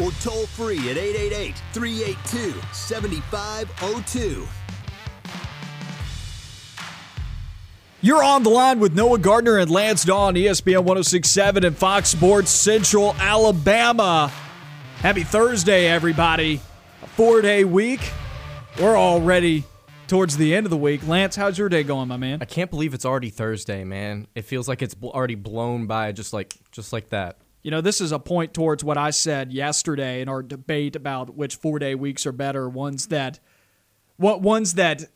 or toll free at 888-382-7502. You're on the line with Noah Gardner and Lance Dawe on ESPN 1067 and Fox Sports Central Alabama. Happy Thursday, everybody. A four day week. We're already towards the end of the week. Lance, how's your day going, my man? I can't believe it's already Thursday, man. It feels like it's already blown by just like just like that. You know, this is a point towards what I said yesterday in our debate about which four day weeks are better. Ones that what ones that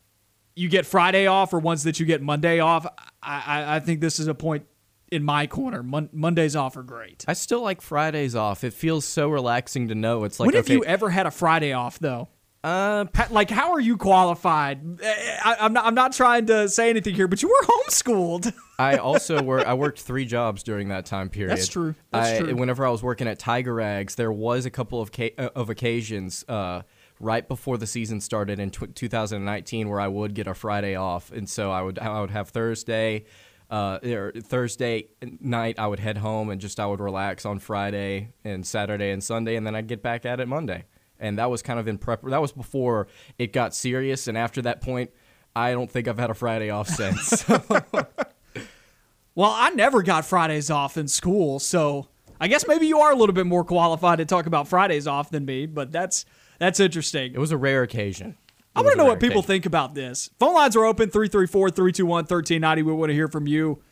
you get Friday off or ones that you get Monday off. I, I, I think this is a point in my corner. Mon- Mondays off are great. I still like Fridays off. It feels so relaxing to know it's like when have okay, you ever had a Friday off though? Uh, Pa- Like, how are you qualified? I, I'm not. I'm not trying to say anything here, but you were homeschooled. I also work. I worked three jobs during that time period. That's true. That's I, true. Whenever I was working at Tiger Rags, there was a couple of ca- uh, of occasions uh, right before the season started in 2019 where I would get a Friday off, and so I would I would have Thursday. Uh, or Thursday night, I would head home and just I would relax on Friday and Saturday and Sunday, and then I'd get back at it Monday. And that was kind of in prep. That was before it got serious, and after that point, I don't think I've had a Friday off since. well, I never got Fridays off in school, so I guess maybe you are a little bit more qualified to talk about Fridays off than me. But that's that's interesting. It was a rare occasion. I want to know what people think about this. Phone lines are open 334 321 1390. We want to hear from you.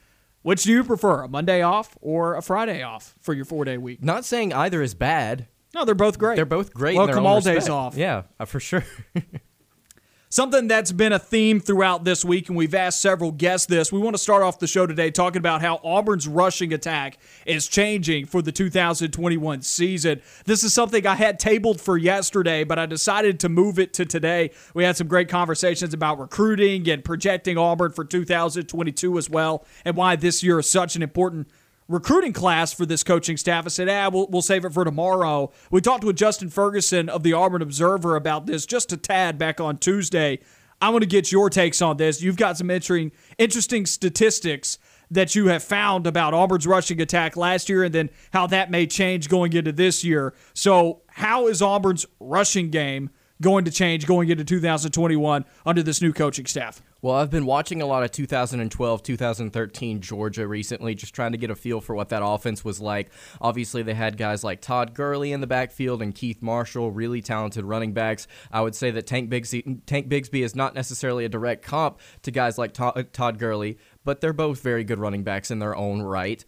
Which do you prefer, a Monday off or a Friday off for your four day week? Not saying either is bad. No, they're both great. They're both great. Welcome all days off. Yeah, uh, for sure. Something that's been a theme throughout this week, and we've asked several guests this. We want to start off the show today talking about how Auburn's rushing attack is changing for the 2021 season. This is something I had tabled for yesterday, but I decided to move it to today. We had some great conversations about recruiting and projecting Auburn for 2022 as well, and why this year is such an important recruiting class for this coaching staff. I said, ah, we'll, we'll save it for tomorrow. We talked with Justin Ferguson of the Auburn Observer about this just a tad back on Tuesday. I want to get your takes on this. You've got some interesting, interesting statistics that you have found about Auburn's rushing attack last year and then how that may change going into this year. So, how is Auburn's rushing game going to change going into 2021 under this new coaching staff? Well, I've been watching a lot of 2012, 2013 Georgia recently, just trying to get a feel for what that offense was like. Obviously, they had guys like Todd Gurley in the backfield and Keith Marshall, really talented running backs. I would say that Tank Bigsby, Tank Bigsby is not necessarily a direct comp to guys like Todd, Todd Gurley, but they're both very good running backs in their own right.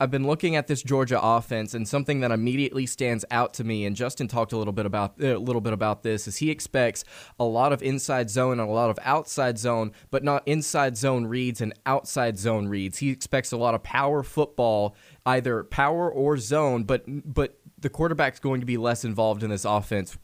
I've been looking at this Georgia offense, and something that immediately stands out to me, and Justin talked a little bit about a little bit about this, is he expects a lot of inside zone and a lot of outside zone, but not inside zone reads and outside zone reads. He expects a lot of power football, either power or zone, but but the quarterback's going to be less involved in this offense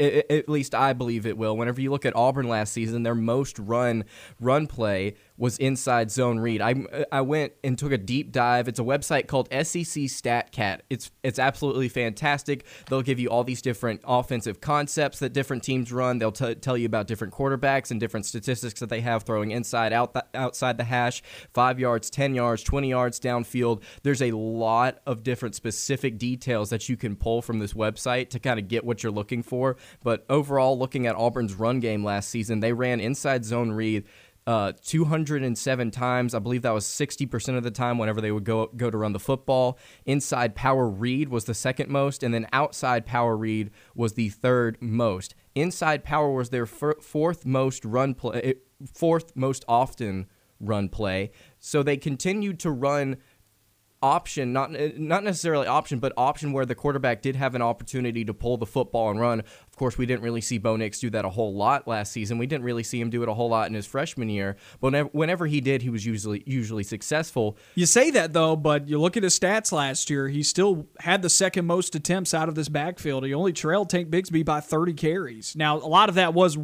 at least I believe it will. Whenever you look at Auburn last season, their most run run play was inside zone read. I I went and took a deep dive. It's a website called SEC StatCat. It's it's absolutely fantastic. They'll give you all these different offensive concepts that different teams run. They'll t- tell you about different quarterbacks and different statistics that they have throwing inside out the, outside the hash, 5 yards, 10 yards, 20 yards downfield. There's a lot of different specific details that you can pull from this website to kind of get what you're looking for. But overall, looking at Auburn's run game last season, they ran inside zone read uh, 207 times. I believe that was 60% of the time whenever they would go go to run the football. Inside power read was the second most, and then outside power read was the third most. Inside power was their fir- fourth most run play, fourth most often run play. So they continued to run option, not eh, not necessarily option, but option where the quarterback did have an opportunity to pull the football and run. Of course, we didn't really see Bo Nix do that a whole lot last season. We didn't really see him do it a whole lot in his freshman year. But whenever, whenever he did, he was usually usually successful. You say that though, but you look at his stats last year. He still had the second most attempts out of this backfield. He only trailed Tank Bigsby by 30 carries. Now, a lot of that was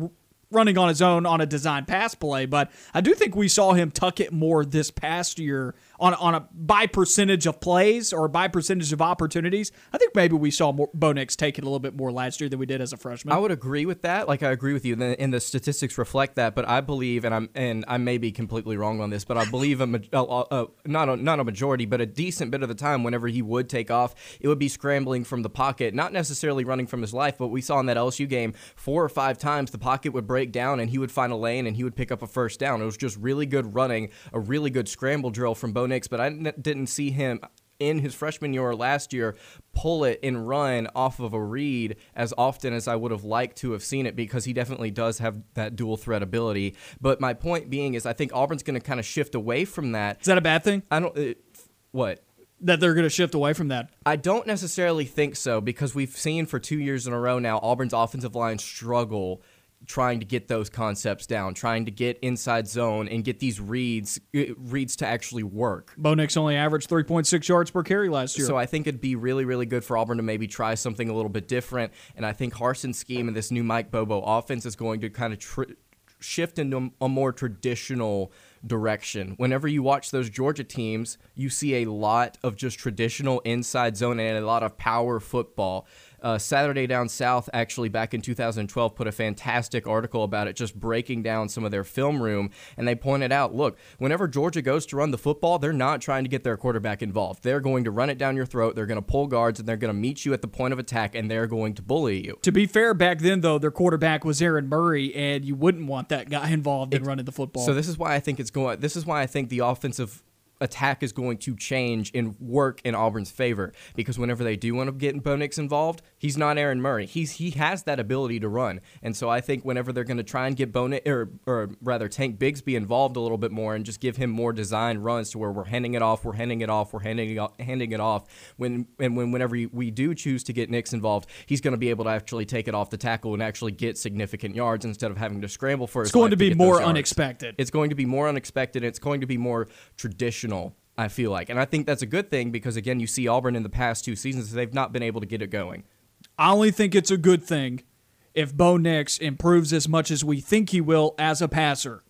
running on his own on a design pass play, but I do think we saw him tuck it more this past year on on a by percentage of plays or by percentage of opportunities. I think maybe we saw more, Bo Nix take it a little bit more last year than we did as a freshman. I would agree with that. Like I agree with you, and the statistics reflect that. But I believe, and I'm and I may be completely wrong on this, but I believe a, a, a not a, not a majority, but a decent bit of the time, whenever he would take off, it would be scrambling from the pocket, not necessarily running from his life. But we saw in that LSU game four or five times the pocket would break down and he would find a lane and he would pick up a first down. It was just really good running, a really good scramble drill from Bo Nix. But I didn't see him in his freshman year or last year pull it and run off of a read as often as I would have liked to have seen it because he definitely does have that dual threat ability. But my point being is I think Auburn's going to kind of shift away from that. Is that a bad thing? I don't. Uh, what? That they're going to shift away from that. I don't necessarily think so because we've seen for two years in a row now Auburn's offensive line struggle trying to get those concepts down, trying to get inside zone and get these reads uh, reads to actually work. Bo Nix only averaged 3.6 yards per carry last year. So I think it'd be really, really good for Auburn to maybe try something a little bit different. And I think Harsin's scheme and this new Mike Bobo offense is going to kind of tr- shift into a more traditional direction. Whenever you watch those Georgia teams, you see a lot of just traditional inside zone and a lot of power football. Uh, Saturday Down South, actually, back in 2012, put a fantastic article about it, just breaking down some of their film room. And they pointed out look, whenever Georgia goes to run the football, they're not trying to get their quarterback involved. They're going to run it down your throat, they're going to pull guards, and they're going to meet you at the point of attack, and they're going to bully you. To be fair, back then, though, their quarterback was Aaron Murray, and you wouldn't want that guy involved in running the football. So this is why I think it's going. This is why I think the offensive attack is going to change and work in Auburn's favor because whenever they do want to get Bo Nix involved, he's not Aaron Murray. He's he has that ability to run, and so I think whenever they're going to try and get Bo Nix, or or rather Tank Bigsby involved a little bit more and just give him more design runs to where we're handing it off, we're handing it off, we're handing it off, handing it off. When and when whenever we do choose to get Nix involved, he's going to be able to actually take it off the tackle and actually get significant yards instead of having to scramble for. It. It's going to be to more unexpected. It's going to be more unexpected. It's going to be more traditional I feel like. And I think that's a good thing because, again, you see Auburn in the past two seasons, they've not been able to get it going. I only think it's a good thing if Bo Nix improves as much as we think he will as a passer.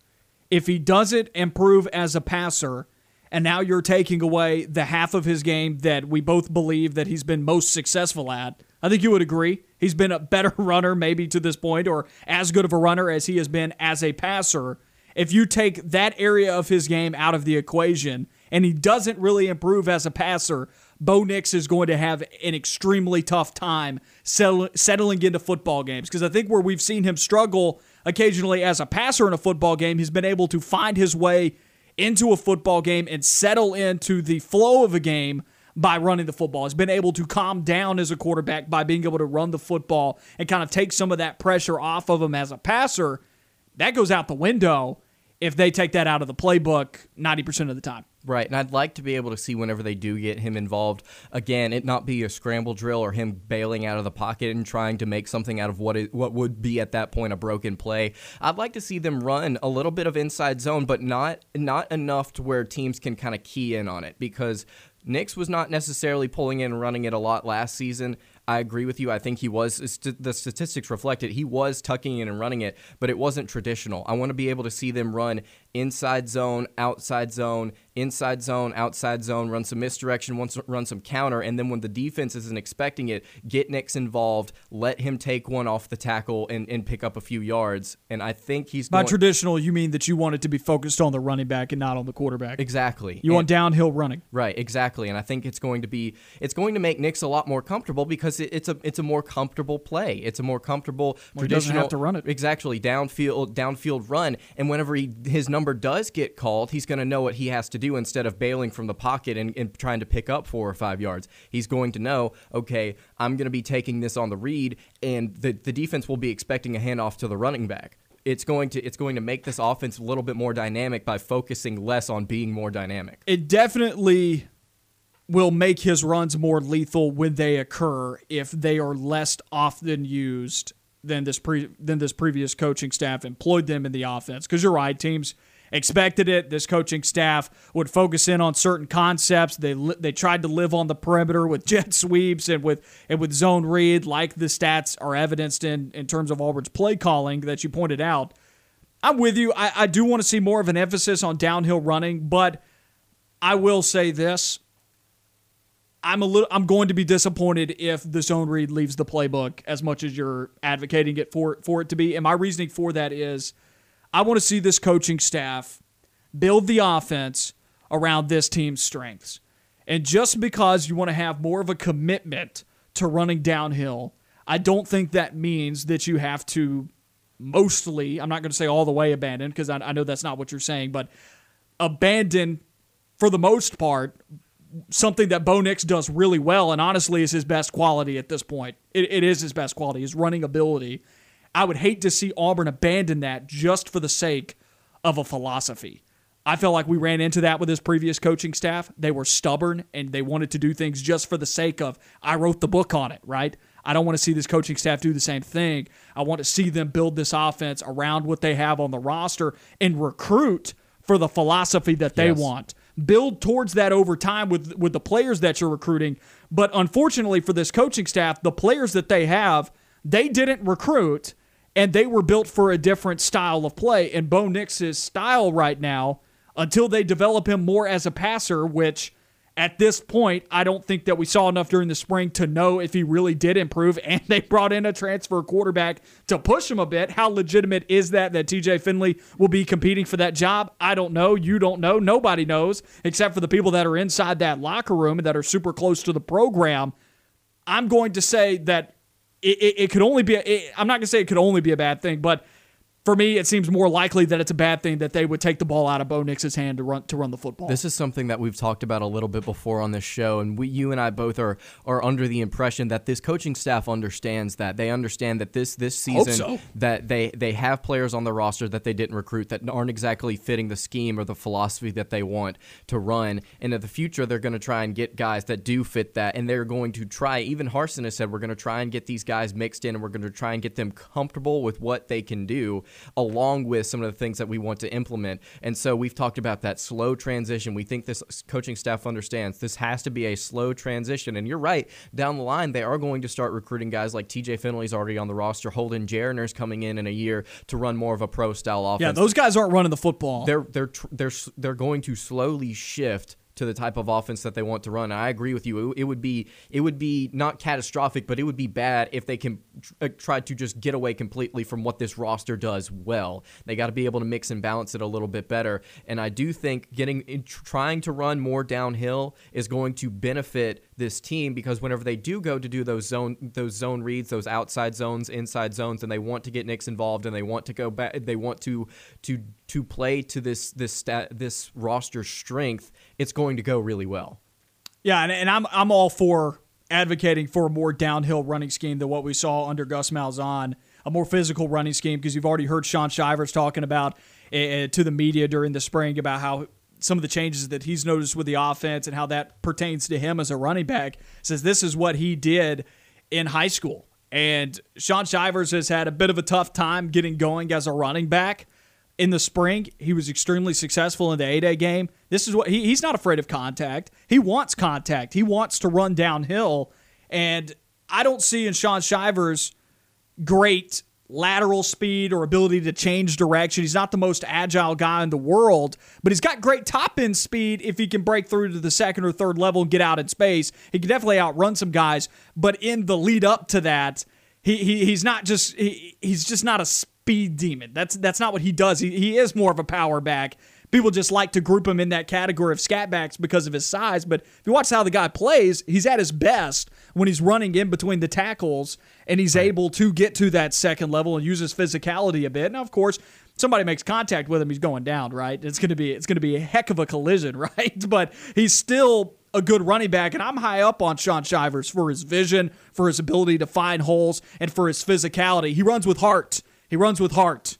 If he doesn't improve as a passer, and now you're taking away the half of his game that we both believe that he's been most successful at, I think you would agree. He's been a better runner, maybe to this point, or as good of a runner as he has been as a passer. If you take that area of his game out of the equation and he doesn't really improve as a passer, Bo Nix is going to have an extremely tough time settling into football games. Because I think where we've seen him struggle occasionally as a passer in a football game, he's been able to find his way into a football game and settle into the flow of a game by running the football. He's been able to calm down as a quarterback by being able to run the football and kind of take some of that pressure off of him as a passer. That goes out the window if they take that out of the playbook 90% of the time. Right, and I'd like to be able to see whenever they do get him involved, again, it not be a scramble drill or him bailing out of the pocket and trying to make something out of what it, what would be at that point a broken play. I'd like to see them run a little bit of inside zone, but not not enough to where teams can kind of key in on it because Nix was not necessarily pulling in and running it a lot last season. I agree with you. I think he was, the statistics reflect it. He was tucking in and running it, but it wasn't traditional. I want to be able to see them run inside zone, outside zone, inside zone, outside zone, run some misdirection, run some counter, and then when the defense isn't expecting it, get Nix involved, let him take one off the tackle and, and pick up a few yards. And I think he's by going, traditional. You mean that you want it to be focused on the running back and not on the quarterback? Exactly. You and, want downhill running. Right. Exactly. And I think it's going to be it's going to make Nix a lot more comfortable because it, it's a it's a more comfortable play. It's a more comfortable well, traditional. have to run it exactly downfield downfield run. And whenever he, his number does get called, he's going to know what he has to do instead of bailing from the pocket and, and trying to pick up four or five yards. He's going to know, okay, I'm going to be taking this on the read, and the, the defense will be expecting a handoff to the running back. It's going to it's going to make this offense a little bit more dynamic by focusing less on being more dynamic. It definitely will make his runs more lethal when they occur if they are less often used than this pre than this previous coaching staff employed them in the offense. Because you're right, teams expected it. This coaching staff would focus in on certain concepts. They they tried to live on the perimeter with jet sweeps and with and with zone read, like the stats are evidenced in in terms of Auburn's play calling that you pointed out. I'm with you. I, I do want to see more of an emphasis on downhill running, but I will say this. I'm a little I'm going to be disappointed if the zone read leaves the playbook as much as you're advocating it for for it to be. And my reasoning for that is I want to see this coaching staff build the offense around this team's strengths. And just because you want to have more of a commitment to running downhill, I don't think that means that you have to mostly, I'm not going to say all the way abandon because I, I know that's not what you're saying, but abandon for the most part something that Bo Nix does really well and honestly is his best quality at this point. It, it is his best quality, his running ability. I would hate to see Auburn abandon that just for the sake of a philosophy. I felt like we ran into that with his previous coaching staff. They were stubborn and they wanted to do things just for the sake of, I wrote the book on it, right? I don't want to see this coaching staff do the same thing. I want to see them build this offense around what they have on the roster and recruit for the philosophy that they yes. want. Build towards that over time with with the players that you're recruiting. But unfortunately for this coaching staff, the players that they have, they didn't recruit and they were built for a different style of play. And Bo Nix's style right now, until they develop him more as a passer, which at this point, I don't think that we saw enough during the spring to know if he really did improve. And they brought in a transfer quarterback to push him a bit. How legitimate is that that TJ Finley will be competing for that job? I don't know. You don't know. Nobody knows except for the people that are inside that locker room and that are super close to the program. I'm going to say that it, it, it could only be, i it, I'm not to say it could only be a bad thing, but for me, it seems more likely that it's a bad thing that they would take the ball out of Bo Nix's hand to run to run the football. This is something that we've talked about a little bit before on this show, and we, you and I both are are under the impression that this coaching staff understands that they understand that this this season so. that they they have players on the roster that they didn't recruit that aren't exactly fitting the scheme or the philosophy that they want to run, and in the future they're going to try and get guys that do fit that, and they're going to try. Even Harsin has said we're going to try and get these guys mixed in, and we're going to try and get them comfortable with what they can do along with some of the things that we want to implement. And so we've talked about that slow transition. We think this coaching staff understands this has to be a slow transition. And you're right, down the line, they are going to start recruiting guys like TJ Finley's already on the roster. Holden Geriner's coming in in a year to run more of a pro style offense. Yeah, those guys aren't running the football. They're they're they're they're going to slowly shift to the type of offense that they want to run. I agree with you. It, would be it would be not catastrophic, but it would be bad if they can uh, try to just get away completely from what this roster does well. They got to be able to mix and balance it a little bit better. And I do think getting trying to run more downhill is going to benefit this team because whenever they do go to do those zone those zone reads, those outside zones, inside zones, and they want to get Nix involved and they want to go back, they want to to to play to this this stat, this roster strength, it's going to go really well. Yeah, and, and I'm I'm all for advocating for a more downhill running scheme than what we saw under Gus Malzahn, a more physical running scheme because you've already heard Shaun Shivers talking about uh, to the media during the spring about how some of the changes that he's noticed with the offense and how that pertains to him as a running back. Says this is what he did in high school. And Shaun Shivers has had a bit of a tough time getting going as a running back. In the spring, he was extremely successful in the A Day game. This is what he, he's not afraid of contact. He wants contact. He wants to run downhill. And I don't see in Shaun Shivers great lateral speed or ability to change direction. He's not the most agile guy in the world, but he's got great top end speed if he can break through to the second or third level and get out in space. He can definitely outrun some guys, but in the lead up to that, he, he he's not just he, he's just not a speed demon. That's that's not what he does. He, he is more of a power back people just like to group him in that category of scatbacks because of his size. But if you watch how the guy plays, he's at his best when he's running in between the tackles and he's right. able to get to that second level and use his physicality a bit. Now, of course, somebody makes contact with him, he's going down, right? It's gonna be it's gonna be a heck of a collision, right? But he's still a good running back, and I'm high up on Shaun Shivers for his vision, for his ability to find holes, and for his physicality. He runs with heart. He runs with heart.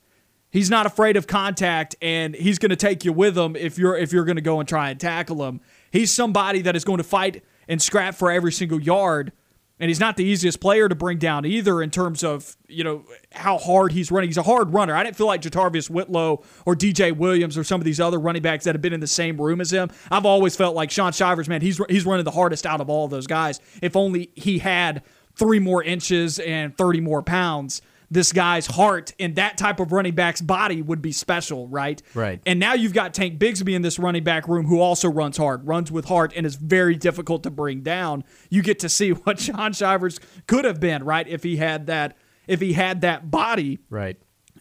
He's not afraid of contact, and he's going to take you with him if you're if you're going to go and try and tackle him. He's somebody that is going to fight and scrap for every single yard. And he's not the easiest player to bring down either in terms of, you know, how hard he's running. He's a hard runner. I didn't feel like JaTarvious Whitlow or DJ Williams or some of these other running backs that have been in the same room as him. I've always felt like Shaun Shivers, man, he's he's running the hardest out of all those guys. If only he had three more inches and 30 more pounds this guy's heart and that type of running back's body would be special, right? Right. And now you've got Tank Bigsby in this running back room who also runs hard, runs with heart, and is very difficult to bring down. You get to see what Shaun Shivers could have been, right, if he had that if he had that body. Right.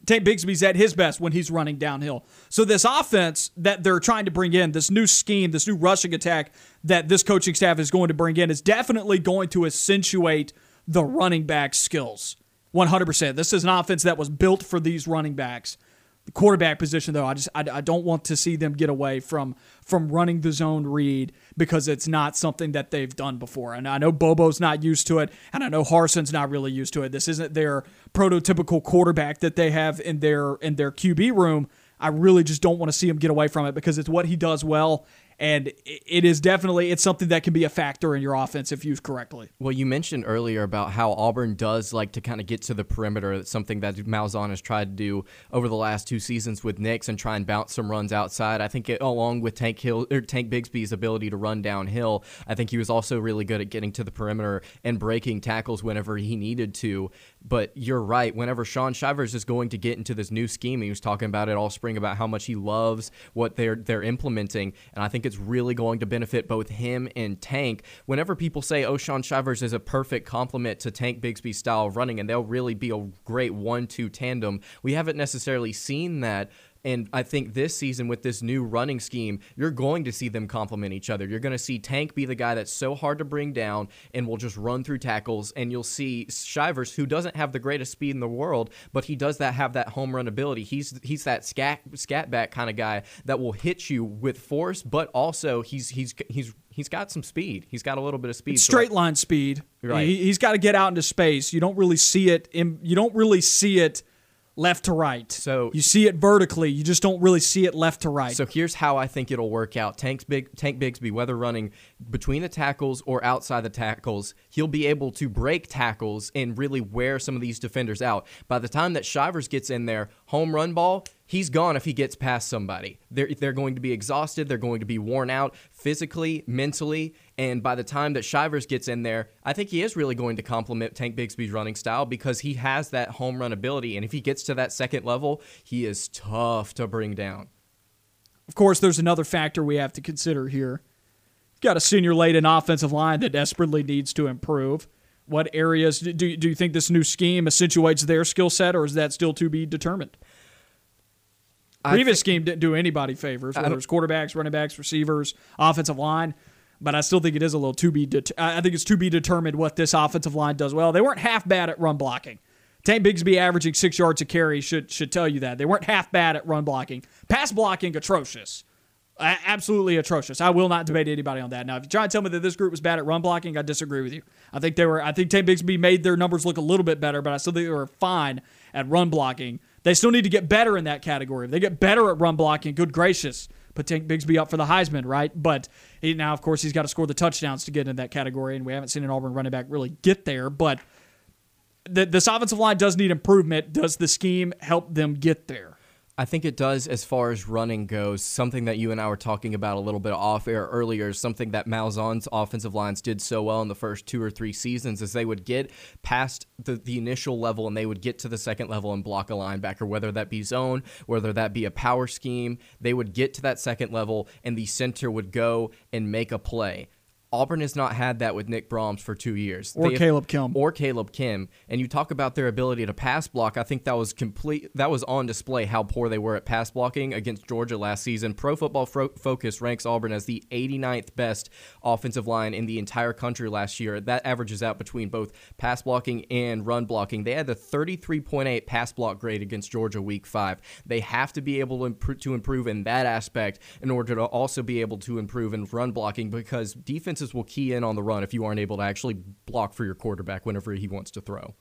Tank Bigsby's at his best when he's running downhill. So this offense that they're trying to bring in, this new scheme, this new rushing attack that this coaching staff is going to bring in is definitely going to accentuate the running back skills. 100%. This is an offense that was built for these running backs. The quarterback position, though, I just I, I don't want to see them get away from from running the zone read because it's not something that they've done before. And I know Bobo's not used to it, and I know Harsin's not really used to it. This isn't their prototypical quarterback that they have in their in their QB room. I really just don't want to see him get away from it because it's what he does well, and it is definitely it's something that can be a factor in your offense if used correctly. Well, you mentioned earlier about how Auburn does like to kind of get to the perimeter. It's something that Malzahn has tried to do over the last two seasons with Nix and try and bounce some runs outside. I think it, along with Tank Hill or Tank Bigsby's ability to run downhill, I think he was also really good at getting to the perimeter and breaking tackles whenever he needed to. But you're right. Whenever Shaun Shivers is going to get into this new scheme, he was talking about it all spring about how much he loves what they're they're implementing, and I think it's really going to benefit both him and Tank. Whenever people say, "Oh, Shaun Shivers is a perfect complement to Tank Bigsby's style of running," and they'll really be a great one-two tandem, we haven't necessarily seen that and I think this season with this new running scheme, you're going to see them complement each other. You're going to see Tank be the guy that's so hard to bring down and will just run through tackles. And you'll see Shivers, who doesn't have the greatest speed in the world, but he does that have that home run ability. He's he's that scat scat back kind of guy that will hit you with force, but also he's he's he's he's got some speed. He's got a little bit of speed. It's straight line speed. Right. He, has got to get out into space. You don't really see it. In, you don't really see it left to right. So you see it vertically, you just don't really see it left to right. So here's how I think it'll work out. Tank's big Tank Bigsby, whether running between the tackles or outside the tackles, he'll be able to break tackles and really wear some of these defenders out. By the time that Shivers gets in there, home run ball, he's gone if he gets past somebody. They're, they're going to be exhausted. They're going to be worn out physically, mentally. And by the time that Shivers gets in there, I think he is really going to complement Tank Bigsby's running style because he has that home run ability. And if he gets to that second level, he is tough to bring down. Of course, there's another factor we have to consider here. You've got a senior laden offensive line that desperately needs to improve. What areas do, do you think this new scheme accentuates their skill set, or is that still to be determined? Previous scheme didn't do anybody favors, whether it's quarterbacks, running backs, receivers, offensive line. But I still think it is a little to be. I think it's to be determined what this offensive line does well. They weren't half bad at run blocking. Tank Bigsby averaging six yards a carry should should tell you that they weren't half bad at run blocking. Pass blocking atrocious, absolutely atrocious. I will not debate anybody on that. Now, if you try to tell me that this group was bad at run blocking, I disagree with you. I think they were. I think Tank Bigsby made their numbers look a little bit better, but I still think they were fine at run blocking. They still need to get better in that category. If they get better at run blocking, good gracious, put Tank Bigsby up for the Heisman, right? But he, now, of course, he's got to score the touchdowns to get in that category, and we haven't seen an Auburn running back really get there. But the, this offensive line does need improvement. Does the scheme help them get there? I think it does as far as running goes. Something that you and I were talking about a little bit off air earlier, something that Malzahn's offensive lines did so well in the first two or three seasons is they would get past the, the initial level and they would get to the second level and block a linebacker, whether that be zone, whether that be a power scheme. They would get to that second level and the center would go and make a play. Auburn has not had that with Nick Brahms for two years, or Caleb Kim, or Caleb Kim. And you talk about their ability to pass block. I think that was complete. That was on display how poor they were at pass blocking against Georgia last season. Pro Football Fro- Focus ranks Auburn as the 89th best offensive line in the entire country last year. That averages out between both pass blocking and run blocking. They had the 33.8 pass block grade against Georgia Week Five. They have to be able to improve, to improve in that aspect in order to also be able to improve in run blocking because defense defenses will key in on the run if you aren't able to actually block for your quarterback whenever he wants to throw.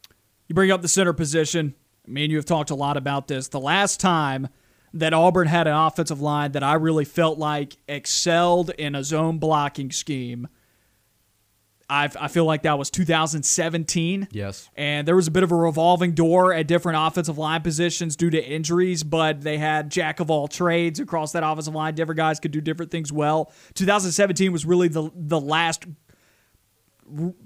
You bring up the center position. me and you have talked a lot about this. The last time that Auburn had an offensive line that I really felt like excelled in a zone blocking scheme. I, I feel like that was 2017. Yes. And there was a bit of a revolving door at different offensive line positions due to injuries, but they had jack of all trades across that offensive line. Different guys could do different things well. 2017 was really the the last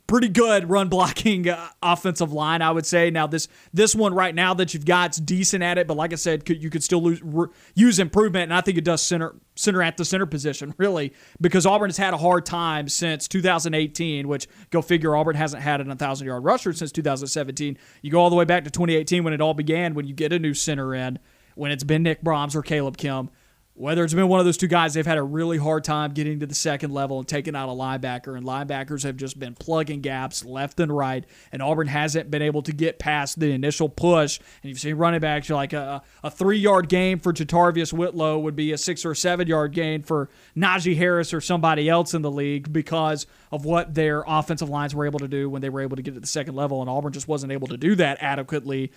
pretty good run blocking uh, offensive line, I would say. Now this this one right now that you've got's decent at it, but like I said, could, you could still lose, re, use improvement, and I think it does center center at the center position really because Auburn has had a hard time since 2018, which go figure Auburn hasn't had an thousand yard rusher since 2017. You go all the way back to 2018 when it all began, when you get a new center in, when it's been Nick Brahms or Caleb Kim whether it's been one of those two guys, they've had a really hard time getting to the second level and taking out a linebacker, and linebackers have just been plugging gaps left and right, and Auburn hasn't been able to get past the initial push. And you've seen running backs like a, a three yard gain for JaTarvious Whitlow would be a six or seven yard gain for Najee Harris or somebody else in the league because of what their offensive lines were able to do when they were able to get to the second level, and Auburn just wasn't able to do that adequately.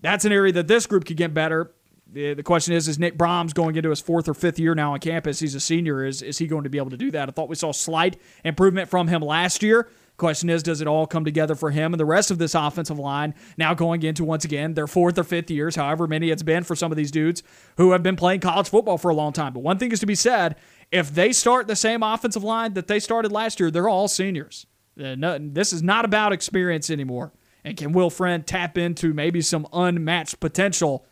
That's an area that this group could get better the, the question is, is Nick Brahms going into his fourth or fifth year now on campus? He's a senior. Is, is he going to be able to do that? I thought we saw slight improvement from him last year. Question is, does it all come together for him and the rest of this offensive line now going into once again their fourth or fifth years, however many it's been for some of these dudes who have been playing college football for a long time. But one thing is to be said: if they start the same offensive line that they started last year, they're all seniors. Uh, this is not about experience anymore. And can Will Friend tap into maybe some unmatched potential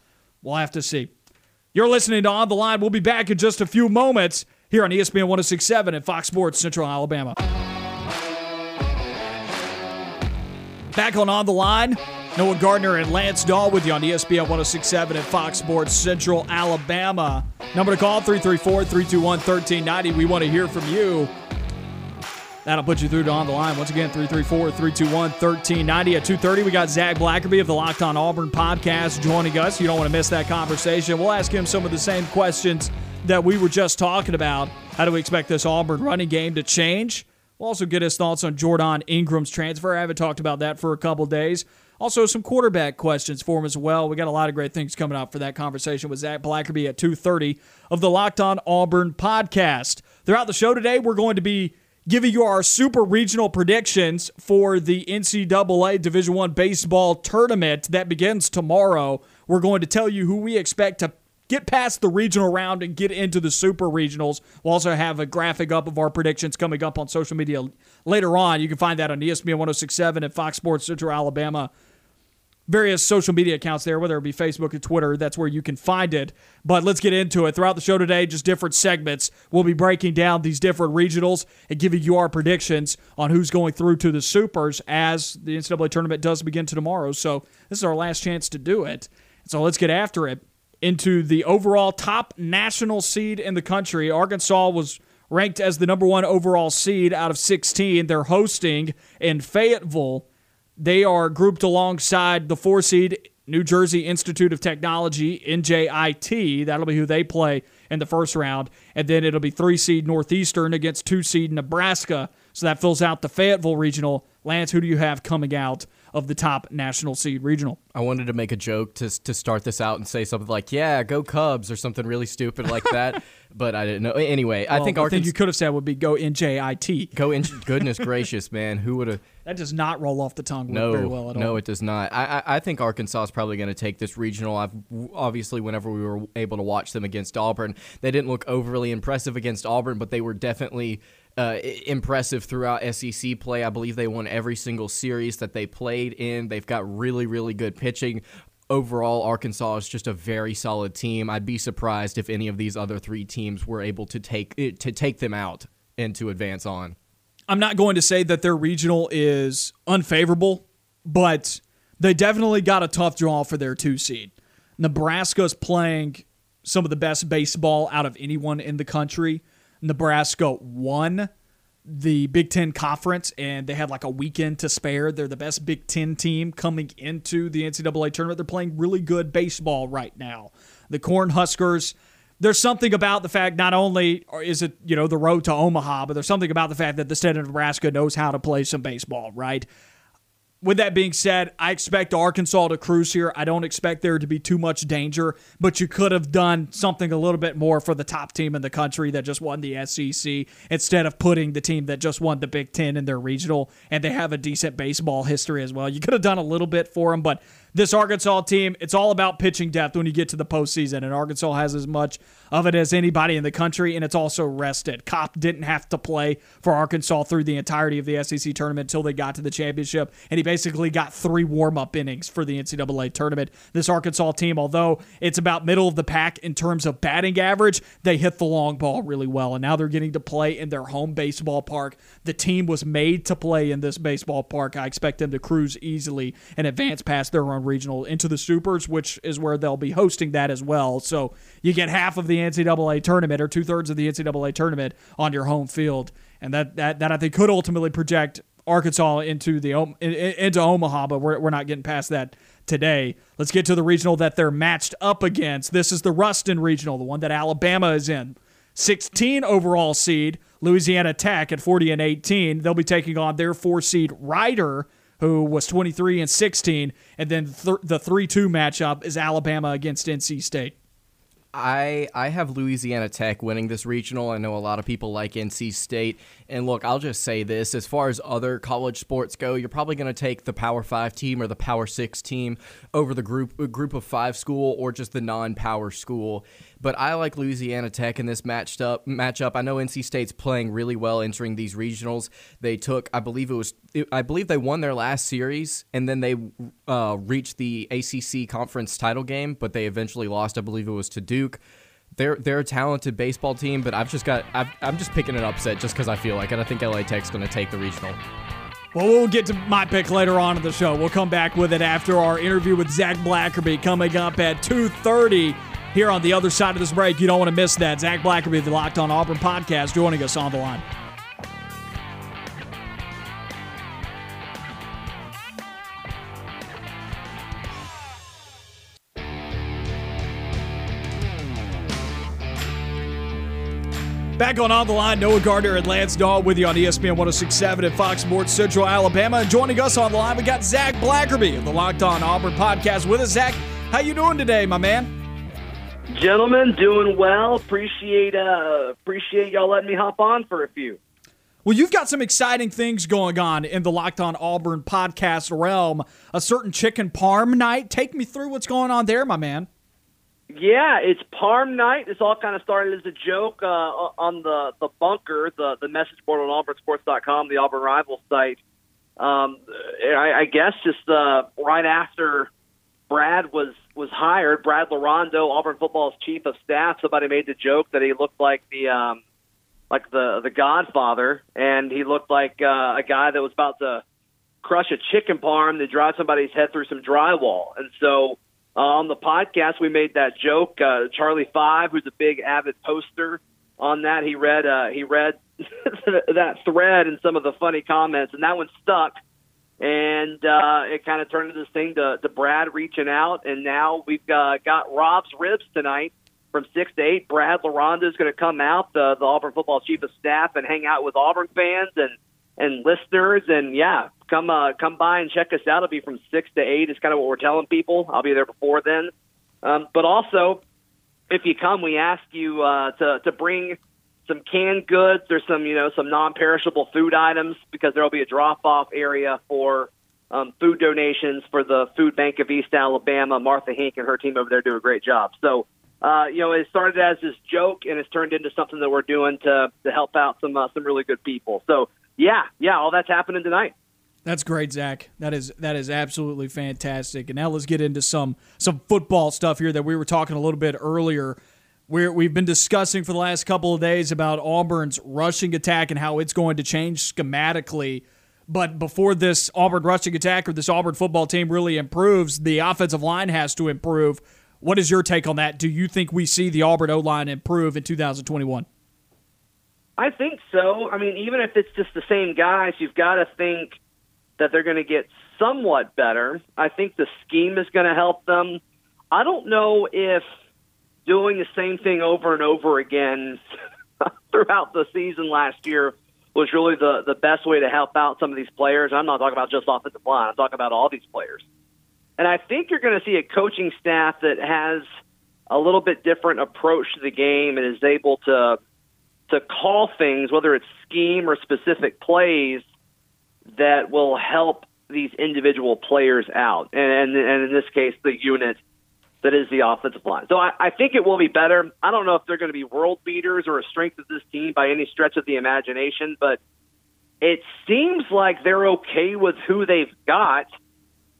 We'll have to see. You're listening to On the Line. We'll be back in just a few moments here on ESPN 1067 at Fox Sports Central Alabama. Back on On the Line, Noah Gardner and Lance Dawe with you on ESPN 1067 at Fox Sports Central Alabama. Number to call 334 321 1390. We want to hear from you. That'll put you through to on the line. Once again, 334 321 1390. At 2.30, we got Zac Blackerby of the Locked On Auburn podcast joining us. You don't want to miss that conversation. We'll ask him some of the same questions that we were just talking about. How do we expect this Auburn running game to change? We'll also get his thoughts on Jordan Ingram's transfer. I haven't talked about that for a couple days. Also, some quarterback questions for him as well. We got a lot of great things coming up for that conversation with Zac Blackerby at 2.30 of the Locked On Auburn podcast. Throughout the show today, we're going to be giving you our super regional predictions for the NCAA Division One baseball tournament that begins tomorrow. We're going to tell you who we expect to get past the regional round and get into the super regionals. We'll also have a graphic up of our predictions coming up on social media later on. You can find that on ESPN 1067 and Fox Sports Central Alabama various social media accounts there, whether it be Facebook or Twitter. That's where you can find it. But let's get into it. Throughout the show today, just different segments. We'll be breaking down these different regionals and giving you our predictions on who's going through to the Supers as the NCAA tournament does begin to tomorrow. So this is our last chance to do it. So let's get after it. Into the overall top national seed in the country, Arkansas was ranked as the number one overall seed out of 16. They're hosting in Fayetteville they are grouped alongside the four seed New Jersey Institute of Technology, NJIT. That'll be who they play in the first round. And then it'll be three seed Northeastern against two seed Nebraska. So that fills out the Fayetteville Regional. Lance, who do you have coming out of the top national seed regional. I wanted to make a joke to to start this out and say something like, "Yeah, go Cubs" or something really stupid like that, but I didn't know. Anyway, well, I think Arkansas, thing you could have said would be "Go NJIT." Go in. Goodness gracious, man, who would have? That does not roll off the tongue no, very well at all. No, it does not. I, I, I think Arkansas is probably going to take this regional. I've obviously, whenever we were able to watch them against Auburn, they didn't look overly impressive against Auburn, but they were definitely uh, impressive throughout SEC play. I believe they won every single series that they played in. They've got really, really good pitching. Overall, Arkansas is just a very solid team. I'd be surprised if any of these other three teams were able to take to take them out and to advance on. I'm not going to say that their regional is unfavorable, but they definitely got a tough draw for their two seed. Nebraska's playing some of the best baseball out of anyone in the country. Nebraska won the Big Ten Conference, and they had like a weekend to spare. They're the best Big Ten team coming into the NCAA tournament. They're playing really good baseball right now. The Cornhuskers, there's something about the fact not only is it you know the road to Omaha, but there's something about the fact that the state of Nebraska knows how to play some baseball, right? with that being said, I expect Arkansas to cruise here. I don't expect there to be too much danger, but you could have done something a little bit more for the top team in the country that just won the SEC instead of putting the team that just won the Big Ten in their regional and they have a decent baseball history as well. You could have done a little bit for them, but this Arkansas team, it's all about pitching depth when you get to the postseason, and Arkansas has as much of it as anybody in the country, and it's also rested. Kopp didn't have to play for Arkansas through the entirety of the SEC tournament until they got to the championship, and he basically got three warm up innings for the NCAA tournament. This Arkansas team, although it's about middle of the pack in terms of batting average, they hit the long ball really well, and now they're getting to play in their home baseball park. The team was made to play in this baseball park. I expect them to cruise easily and advance past their own regional into the Supers, which is where they'll be hosting that as well. So you get half of the NCAA tournament or two thirds of the NCAA tournament on your home field, and that that, that I think could ultimately project Arkansas into the into Omaha, but we're, we're not getting past that today. Let's get to the regional that they're matched up against. This is the Ruston regional, the one that Alabama is in. 16 overall seed, Louisiana Tech at 40 and 18. They'll be taking on their four seed Rider, who was 23 and 16, and then th- the 3-2 matchup is Alabama against NC State. I I have Louisiana Tech winning this regional. I know a lot of people like NC State. And look, I'll just say this: as far as other college sports go, you're probably going to take the Power Five team or the Power Six team over the group group of five school or just the non-power school. But I like Louisiana Tech in this matched up matchup. I know NC State's playing really well entering these regionals. They took, I believe it was, I believe they won their last series, and then they uh, reached the ACC conference title game, but they eventually lost. I believe it was to Duke. They're they're a talented baseball team, but I've just got i am just picking an upset just because I feel like it. I think LA Tech's going to take the regional. Well, we'll get to my pick later on in the show. We'll come back with it after our interview with Zac Blackerby coming up at 2:30 here on the other side of this break. You don't want to miss that. Zac Blackerby, the Locked On Auburn podcast, joining us on the line. Back on On the Line, Noah Gardner and Lance Dawe with you on ESPN 1067 at Fox Sports Central Alabama. And joining us on the line, we got Zac Blackerby of the Locked On Auburn podcast with us. Zac, how you doing today, my man? Gentlemen, doing well. Appreciate uh, appreciate y'all letting me hop on for a few. Well, you've got some exciting things going on in the Locked On Auburn podcast realm. A certain chicken parm night. Take me through what's going on there, my man. Yeah, it's Parm Night. This all kind of started as a joke uh, on the the bunker, the the message board on auburnsports.com, the Auburn Rival site. Um, I, I guess just uh, right after Brad was was hired, Brad Larondo, Auburn football's chief of staff. Somebody made the joke that he looked like the um, like the the Godfather, and he looked like uh, a guy that was about to crush a chicken parm to drive somebody's head through some drywall. And so uh, on the podcast, we made that joke. Uh, Charlie Five, who's a big avid poster on that, he read uh, he read that thread and some of the funny comments, and that one stuck. And uh, it kind of turned into this thing to, to Brad reaching out, and now we've uh, got Rob's ribs tonight from six to eight. Brad Laronda is going to come out, the, the Auburn football chief of staff, and hang out with Auburn fans and and listeners. And yeah, come uh, come by and check us out. It'll be from six to eight. Is kind of what we're telling people. I'll be there before then. Um, but also, if you come, we ask you uh, to to bring some canned goods or some you know some non-perishable food items because there will be a drop-off area for um, food donations for the Food Bank of East Alabama. Martha Henk and her team over there do a great job. So. Uh, you know, it started as this joke, and it's turned into something that we're doing to to help out some uh, some really good people. So, yeah, yeah, all that's happening tonight. That's great, Zac. That is that is absolutely fantastic. And now let's get into some some football stuff here that we were talking a little bit earlier. Where we've been discussing for the last couple of days about Auburn's rushing attack and how it's going to change schematically. But before this Auburn rushing attack or this Auburn football team really improves, the offensive line has to improve. What is your take on that? Do you think we see the Auburn O line improve in 2021? I think so. I mean, even if it's just the same guys, you've got to think that they're going to get somewhat better. I think the scheme is going to help them. I don't know if doing the same thing over and over again throughout the season last year was really the the best way to help out some of these players. I'm not talking about just offensive line. I'm talking about all these players. And I think you're going to see a coaching staff that has a little bit different approach to the game and is able to to call things, whether it's scheme or specific plays, that will help these individual players out. And, and in this case, the unit that is the offensive line. So I, I think it will be better. I don't know if they're going to be world beaters or a strength of this team by any stretch of the imagination, but it seems like they're okay with who they've got.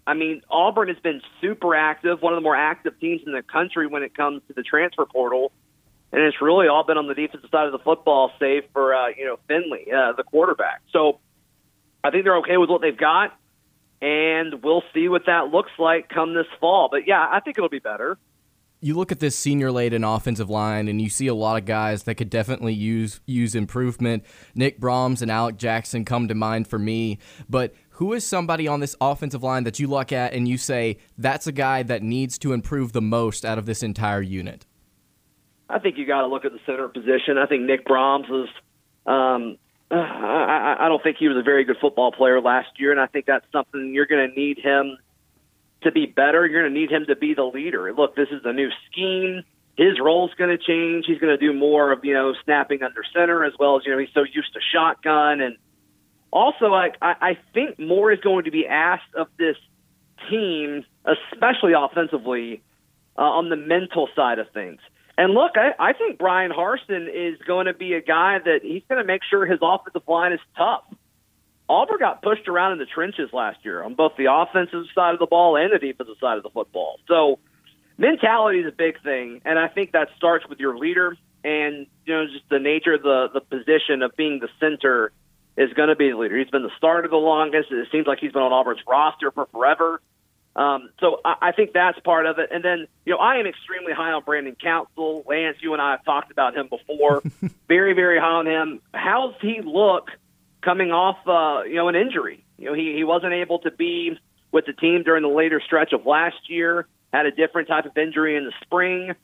I mean, Auburn has been super active, one of the more active teams in the country when it comes to the transfer portal, and it's really all been on the defensive side of the football, save for uh, you know Finley, uh, the quarterback. So I think they're okay with what they've got and we'll see what that looks like come this fall. But yeah, I think it'll be better. You look at this senior laden offensive line, and you see a lot of guys that could definitely use use improvement. Nick Brahms and Alec Jackson come to mind for me. But who is somebody on this offensive line that you look at and you say that's a guy that needs to improve the most out of this entire unit? I think you got to look at the center position. I think Nick Brahms is um, I, I don't think he was a very good football player last year, and I think that's something you're going to need him to be better. You're going to need him to be the leader. Look, this is a new scheme. His role's going to change. He's going to do more of you know snapping under center as well as you know he's so used to shotgun and also I, I think more is going to be asked of this team, especially offensively, uh, on the mental side of things. And look, I, I think Bryan Harsin is going to be a guy that he's going to make sure his offensive line is tough. Auburn got pushed around in the trenches last year on both the offensive side of the ball and the defensive side of the football. So mentality is a big thing, and I think that starts with your leader and you know just the nature of the the position of being the center is going to be the leader. He's been the starter the longest. It seems like he's been on Auburn's roster for forever. Um, so I, I think that's part of it. And then, you know, I am extremely high on Brandon Council. Lance, you and I have talked about him before. very, very high on him. How's he look coming off, uh, you know, an injury? You know, he, he wasn't able to be with the team during the later stretch of last year, had a different type of injury in the spring.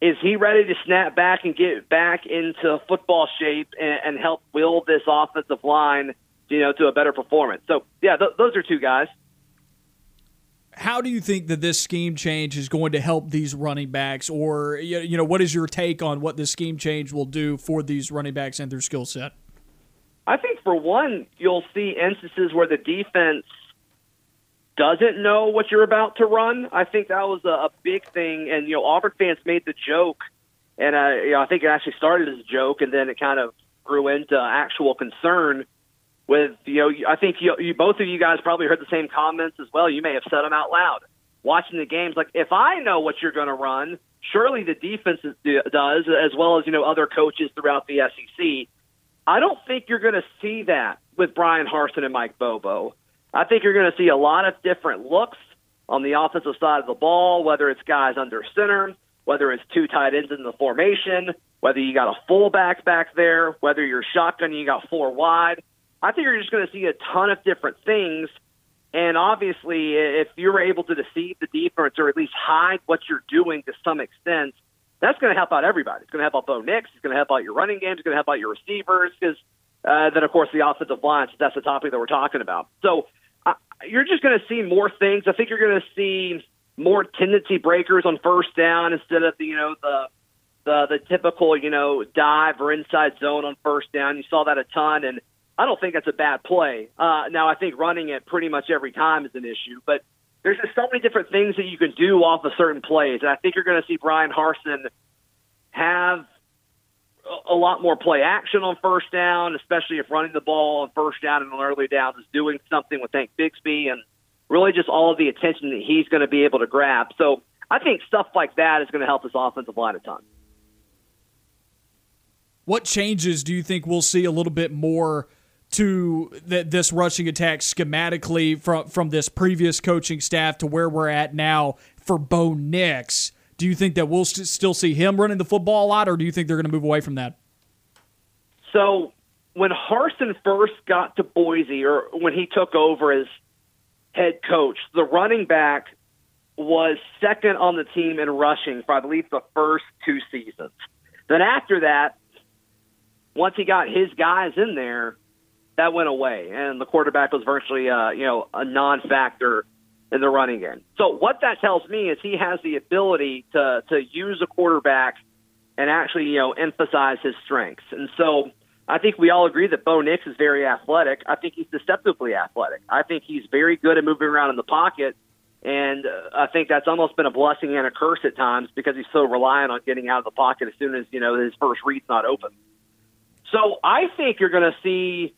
Is he ready to snap back and get back into football shape and, and help will this offensive line, you know, to a better performance? So, yeah, th- those are two guys how do you think that this scheme change is going to help these running backs? Or you know what is your take on what this scheme change will do for these running backs and their skill set? I think for one you'll see instances where the defense doesn't know what you're about to run. I think that was a, big thing. And you know auburn fans made the joke and you know, i think it actually started as a joke and then it kind of grew into actual concern with you know I think you, you both of you guys probably heard the same comments as well. You may have said them out loud watching the games. Like if I know what you're going to run, surely the defense does as well as you know other coaches throughout the SEC. I don't think you're going to see that with Bryan Harsin and Mike Bobo. I think you're going to see a lot of different looks on the offensive side of the ball, whether it's guys under center, whether it's two tight ends in the formation, whether you got a fullback back there, whether you're shotgun, you got four wide. I think you're just going to see a ton of different things. And obviously, if you're able to deceive the defense or at least hide what you're doing to some extent, that's going to help out everybody. It's going to help out Bo Nix. It's going to help out your running game. It's going to help out your receivers. Because uh, then, of course, the offensive line. So that's the topic that we're talking about. So uh, you're just going to see more things. I think you're going to see more tendency breakers on first down instead of the you know the the the typical you know dive or inside zone on first down. You saw that a ton, and I don't think that's a bad play. Uh, now, I think running it pretty much every time is an issue, but there's just so many different things that you can do off of certain plays. And I think you're going to see Bryan Harsin have a lot more play action on first down, especially if running the ball on first down and on early downs is doing something with Tank Bigsby and really just all of the attention that he's going to be able to grab. So I think stuff like that is going to help this offensive line a ton. What changes do you think we'll see a little bit more – to th- this rushing attack schematically from from this previous coaching staff to where we're at now for Bo Nix. Do you think that we'll st- still see him running the football a lot, or do you think they're going to move away from that? So when Harsin first got to Boise, or when he took over as head coach, the running back was second on the team in rushing for I believe the first two seasons. Then after that, once he got his guys in there, that went away, and the quarterback was virtually, uh, you know, a non-factor in the running game. So what that tells me is he has the ability to to use a quarterback and actually, you know, emphasize his strengths. And so I think we all agree that Bo Nix is very athletic. I think he's deceptively athletic. I think he's very good at moving around in the pocket. And uh, I think that's almost been a blessing and a curse at times because he's so reliant on getting out of the pocket as soon as, you know, his first read's not open. So I think you're going to see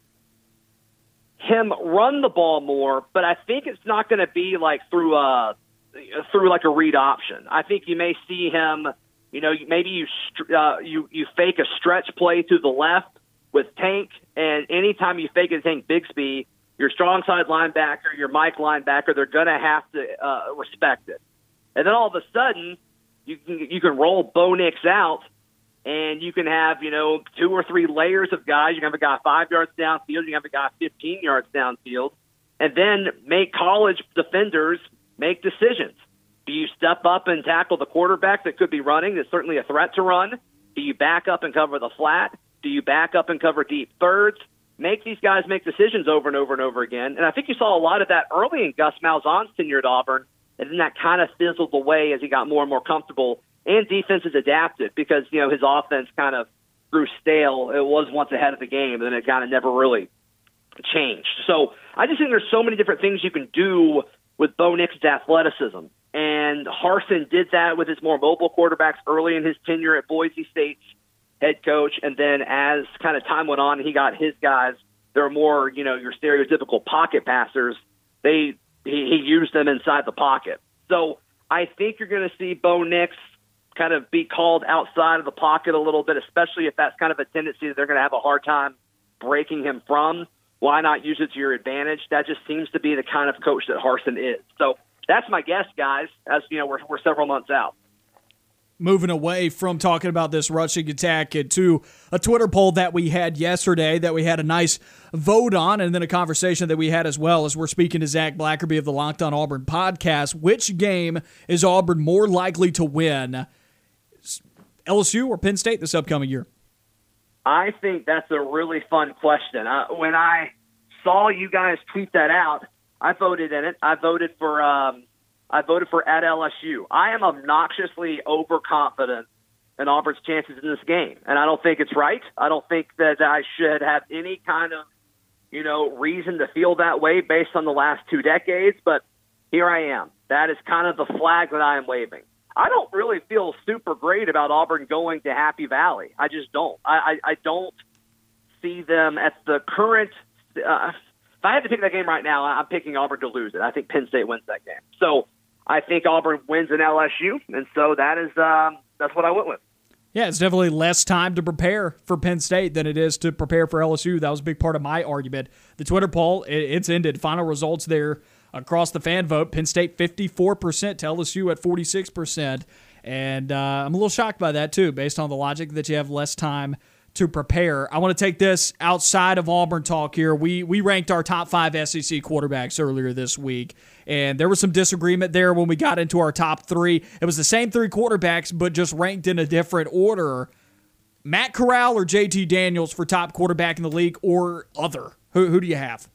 him run the ball more, but I think it's not going to be like through a through like a read option. I think you may see him, you know, maybe you uh, you you fake a stretch play to the left with Tank, and anytime you fake a Tank Bigsby, your strong side linebacker, your Mike linebacker, they're going to have to uh, respect it. And then all of a sudden, you can you can roll Bo Nix out and you can have, you know, two or three layers of guys. You can have a guy five yards downfield, you can have a guy 15 yards downfield, and then make college defenders make decisions. Do you step up and tackle the quarterback that could be running? That's certainly a threat to run. Do you back up and cover the flat? Do you back up and cover deep thirds? Make these guys make decisions over and over and over again. And I think you saw a lot of that early in Gus Malzahn's tenure at Auburn, and then that kind of fizzled away as he got more and more comfortable and defenses adapted because you know his offense kind of grew stale. It was once ahead of the game, and then it kind of never really changed. So I just think there's so many different things you can do with Bo Nix's athleticism. And Harsin did that with his more mobile quarterbacks early in his tenure at Boise State's head coach. And then as kind of time went on, he got his guys. They're more, you know, your stereotypical pocket passers. They he, he used them inside the pocket. So I think you're going to see Bo Nix kind of be called outside of the pocket a little bit, especially if that's kind of a tendency that they're going to have a hard time breaking him from. Why not use it to your advantage? That just seems to be the kind of coach that Harsin is. So that's my guess, guys. As you know, we're, we're several months out moving away from talking about this rushing attack to a Twitter poll that we had yesterday that we had a nice vote on, and then a conversation that we had as well as we're speaking to Zac Blackerby of the Locked On Auburn podcast. Which game is Auburn more likely to win? LSU or Penn State this upcoming year? I think that's a really fun question. Uh, when I saw you guys tweet that out, I voted in it. I voted for um, I voted for at LSU. I am obnoxiously overconfident in Auburn's chances in this game, and I don't think it's right. I don't think that I should have any kind of you know reason to feel that way based on the last two decades. But here I am. That is kind of the flag that I am waving. I don't really feel super great about Auburn going to Happy Valley. I just don't. I, I, I don't see them at the current. Uh, if I had to pick that game right now, I'm picking Auburn to lose it. I think Penn State wins that game. So I think Auburn wins in LSU, and so that is um, that's what I went with. Yeah, it's definitely less time to prepare for Penn State than it is to prepare for LSU. That was a big part of my argument. The Twitter poll, it's ended. Final results there across the fan vote. Penn State 54% to LSU at 46%. And uh, I'm a little shocked by that, too, based on the logic that you have less time to prepare. I want to take this outside of Auburn talk here. We we ranked our top five SEC quarterbacks earlier this week, and there was some disagreement there when we got into our top three. It was the same three quarterbacks, but just ranked in a different order. Matt Corral or JT Daniels for top quarterback in the league, or other? Who who do you have?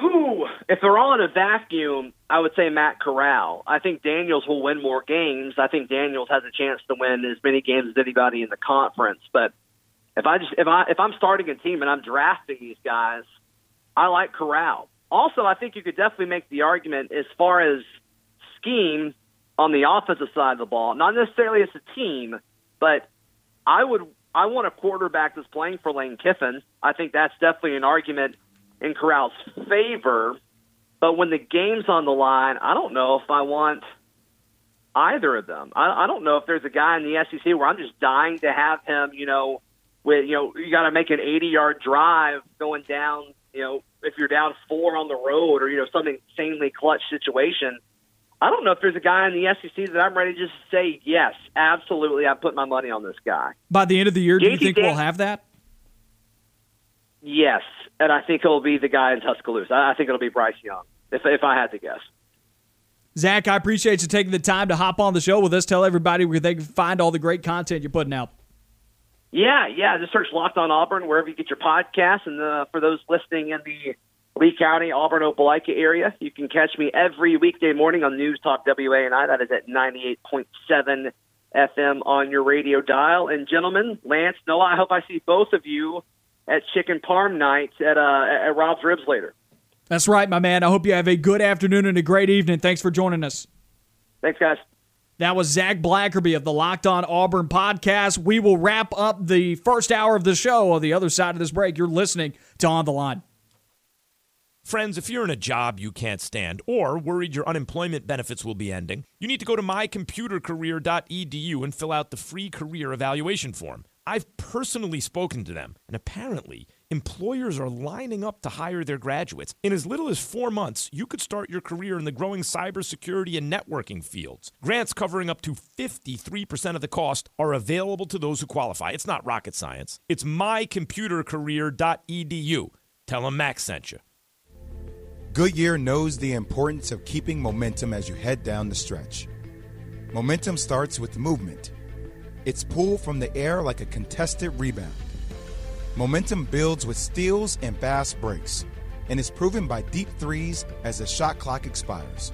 Who, if they're all in a vacuum, I would say Matt Corral. I think Daniels will win more games. I think Daniels has a chance to win as many games as anybody in the conference. But if I just if I if I'm starting a team and I'm drafting these guys, I like Corral. Also, I think you could definitely make the argument as far as scheme on the offensive side of the ball, not necessarily as a team, but I would I want a quarterback that's playing for Lane Kiffin. I think that's definitely an argument in Corral's favor. But when the game's on the line, I don't know if I want either of them. I, I don't know if there's a guy in the SEC where I'm just dying to have him, you know, with, you know, you got to make an 80 yard drive going down, you know, if you're down four on the road or, you know, something insanely clutch situation. I don't know if there's a guy in the SEC that I'm ready to just say, yes, absolutely, I'm putting my money on this guy. By the end of the year, do you think Dan- we'll have that? Yes, and I think it'll be the guy in Tuscaloosa. I think it'll be Bryce Young, if if I had to guess. Zac, I appreciate you taking the time to hop on the show with us. Tell everybody where they can find all the great content you're putting out. Yeah, yeah. Just search Locked On Auburn wherever you get your podcasts. And uh, for those listening in the Lee County, Auburn, Opelika area, you can catch me every weekday morning on News Talk WANI. That is at 98.7 FM on your radio dial. And gentlemen, Lance, Noah, I hope I see both of you at Chicken Parm Night at uh, at Rob's Ribs later. That's right, my man. I hope you have a good afternoon and a great evening. Thanks for joining us. Thanks, guys. That was Zac Blackerby of the Locked On Auburn podcast. We will wrap up the first hour of the show on the other side of this break. You're listening to On the Line. Friends, if you're in a job you can't stand or worried your unemployment benefits will be ending, you need to go to mycomputercareer.edu and fill out the free career evaluation form. I've personally spoken to them, and apparently, employers are lining up to hire their graduates. In as little as four months, you could start your career in the growing cybersecurity and networking fields. Grants covering up to 53% of the cost are available to those who qualify. It's not rocket science. It's mycomputercareer.edu. Tell them Max sent you. Goodyear knows the importance of keeping momentum as you head down the stretch. Momentum starts with movement it's pulled from the air like a contested rebound. Momentum builds with steals and fast breaks, and is proven by deep threes as the shot clock expires.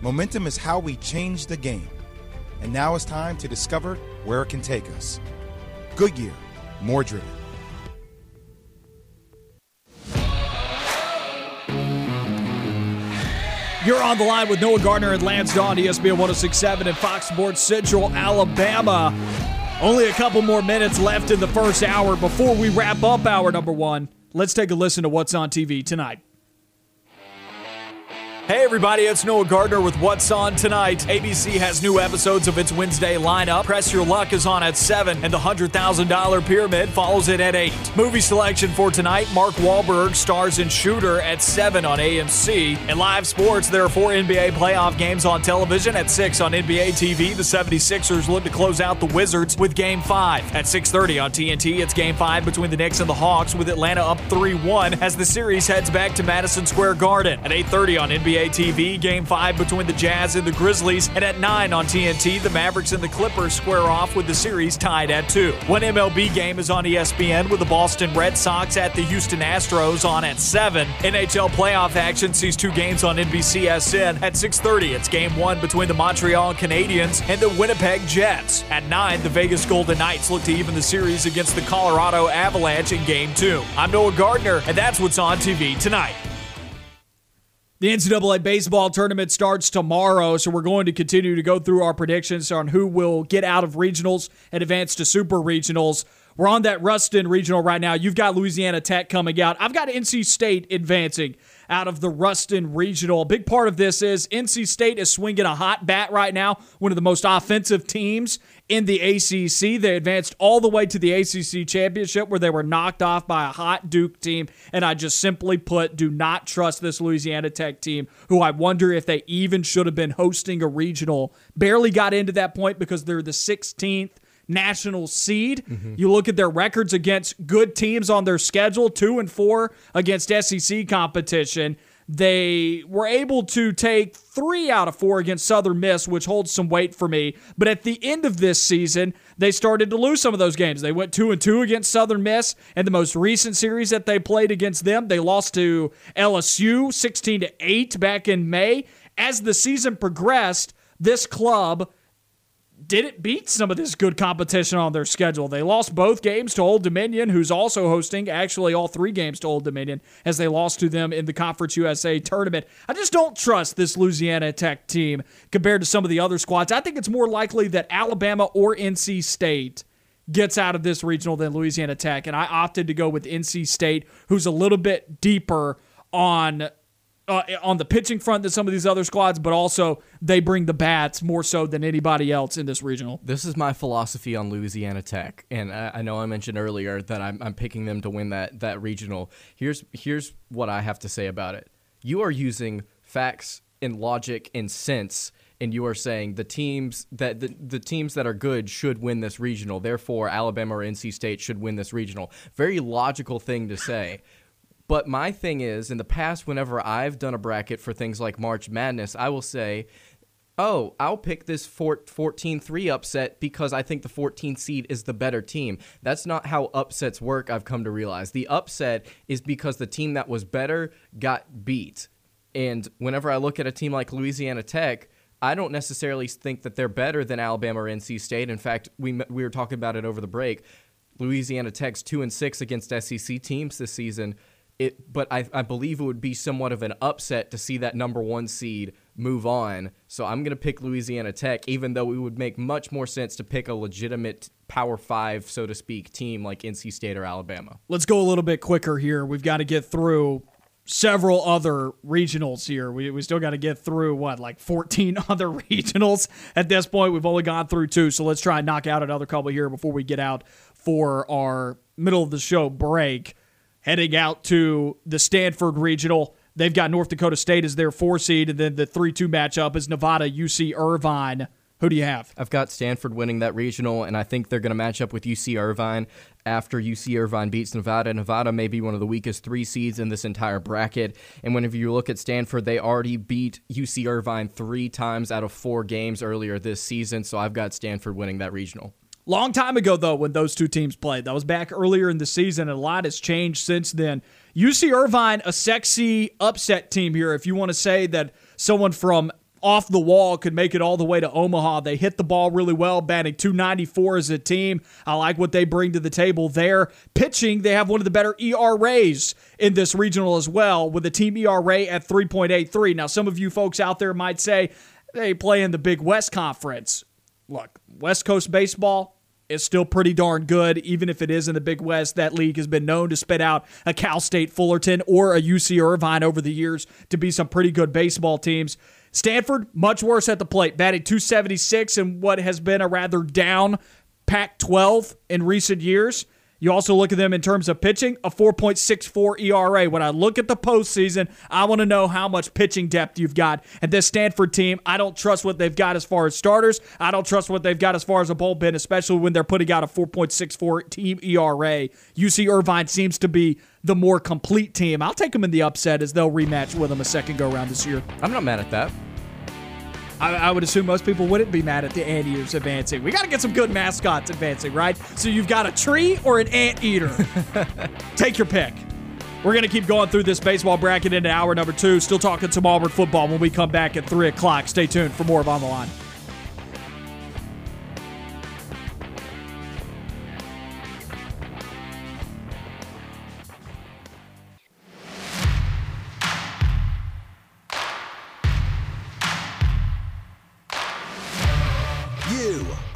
Momentum is how we change the game, and now it's time to discover where it can take us. Goodyear, more driven. You're on the line with Noah Gardner and Lance Dawe, ESPN 1067 and Fox Sports Central, Alabama. Only a couple more minutes left in the first hour before we wrap up hour number one. Let's take a listen to what's on TV tonight. Hey everybody, it's Noah Gardner with What's On Tonight. ABC has new episodes of its Wednesday lineup. Press Your Luck is on at 7, and the $100,000 Pyramid follows it at 8. Movie selection for tonight Mark Wahlberg stars in Shooter at 7 on AMC. In live sports, there are four NBA playoff games on television. At 6 on NBA TV, the 76ers look to close out the Wizards with Game 5. At 6.30 on TNT, it's Game 5 between the Knicks and the Hawks with Atlanta up 3-1 as the series heads back to Madison Square Garden. At 8.30 on NBA TV, Game 5 between the Jazz and the Grizzlies. And at 9 on TNT, the Mavericks and the Clippers square off with the series tied at 2. One MLB game is on ESPN with the Boston Red Sox at the Houston Astros on at 7. NHL playoff action sees two games on NBCSN. At 6.30, it's Game 1 between the Montreal Canadiens and the Winnipeg Jets. At 9, the Vegas Golden Knights look to even the series against the Colorado Avalanche in Game 2. I'm Noah Gardner, and that's what's on TV tonight. The NCAA baseball tournament starts tomorrow, so we're going to continue to go through our predictions on who will get out of regionals and advance to super regionals. We're on that Ruston regional right now. You've got Louisiana Tech coming out. I've got NC State advancing out of the Ruston Regional. A big part of this is NC State is swinging a hot bat right now, one of the most offensive teams in the ACC. They advanced all the way to the ACC championship where they were knocked off by a hot Duke team. And I just simply put, do not trust this Louisiana Tech team, who I wonder if they even should have been hosting a regional. Barely got into that point because they're the 16th national seed. Mm-hmm. You look at their records against good teams on their schedule, two and four against SEC competition. They were able to take three out of four against Southern Miss, which holds some weight for me. But at the end of this season, they started to lose some of those games. They went two and two against Southern Miss, and the most recent series that they played against them, they lost to LSU 16 to 8 back in May. As the season progressed, this club didn't beat some of this good competition on their schedule. They lost both games to Old Dominion, who's also hosting actually all three games to Old Dominion, as they lost to them in the Conference USA tournament. I just don't trust this Louisiana Tech team compared to some of the other squads. I think it's more likely that Alabama or NC State gets out of this regional than Louisiana Tech, and I opted to go with NC State, who's a little bit deeper on uh, on the pitching front than some of these other squads, but also they bring the bats more so than anybody else in this regional. This is my philosophy on Louisiana Tech, and I, I know I mentioned earlier that I'm, I'm picking them to win that that regional. Here's here's what I have to say about it. You are using facts and logic and sense and you are saying the teams that the, the teams that are good should win this regional. Therefore, Alabama or NC State should win this regional. Very logical thing to say. But my thing is, in the past, whenever I've done a bracket for things like March Madness, I will say oh, I'll pick this 14 3 upset because I think the 14th seed is the better team. That's not how upsets work, I've come to realize. The upset is because the team that was better got beat. And whenever I look at a team like Louisiana Tech, I don't necessarily think that they're better than Alabama or NC State. In fact, we we were talking about it over the break. Louisiana Tech's two and six against SEC teams this season. It, but I, I believe it would be somewhat of an upset to see that number one seed move on. So I'm going to pick Louisiana Tech, even though it would make much more sense to pick a legitimate Power Five, so to speak, team like NC State or Alabama. Let's go a little bit quicker here. We've got to get through several other regionals here. We, we still got to get through what, like 14 other regionals at this point. We've only gone through two, so let's try and knock out another couple here before we get out for our middle of the show break. Heading out to the Stanford Regional. They've got North Dakota State as their four seed, and then the 3 2 matchup is Nevada UC Irvine. Who do you have? I've got Stanford winning that regional, and I think they're going to match up with UC Irvine after UC Irvine beats Nevada. Nevada may be one of the weakest three seeds in this entire bracket. And whenever you look at Stanford, they already beat UC Irvine three times out of four games earlier this season. So I've got Stanford winning that regional. Long time ago, though, when those two teams played. That was back earlier in the season, and a lot has changed since then. UC Irvine, a sexy upset team here. If you want to say that someone from off the wall could make it all the way to Omaha. They hit the ball really well, batting 294 as a team. I like what they bring to the table there. Pitching, they have one of the better ERAs in this regional as well, with a team ERA at 3.83. Now, some of you folks out there might say they play in the Big West Conference. Look, West Coast baseball, is still pretty darn good, even if it is in the Big West. That league has been known to spit out a Cal State Fullerton or a UC Irvine over the years to be some pretty good baseball teams. Stanford, much worse at the plate, batting 276 in what has been a rather down Pac 12 in recent years. You also look at them in terms of pitching, a 4.64 ERA. When I look at the postseason, I want to know how much pitching depth you've got. And this Stanford team, I don't trust what they've got as far as starters. I don't trust what they've got as far as a bullpen, especially when they're putting out a 4.64 team ERA. UC Irvine seems to be the more complete team. I'll take them in the upset as they'll rematch with them a second go around this year. I'm not mad at that. I, I, would assume most people wouldn't be mad at the anteaters advancing. We got to get some good mascots advancing, right? So you've got a tree or an anteater. Take your pick. We're going to keep going through this baseball bracket into hour number two. Still talking some Auburn football when we come back at 3 o'clock. Stay tuned for more of On the Line.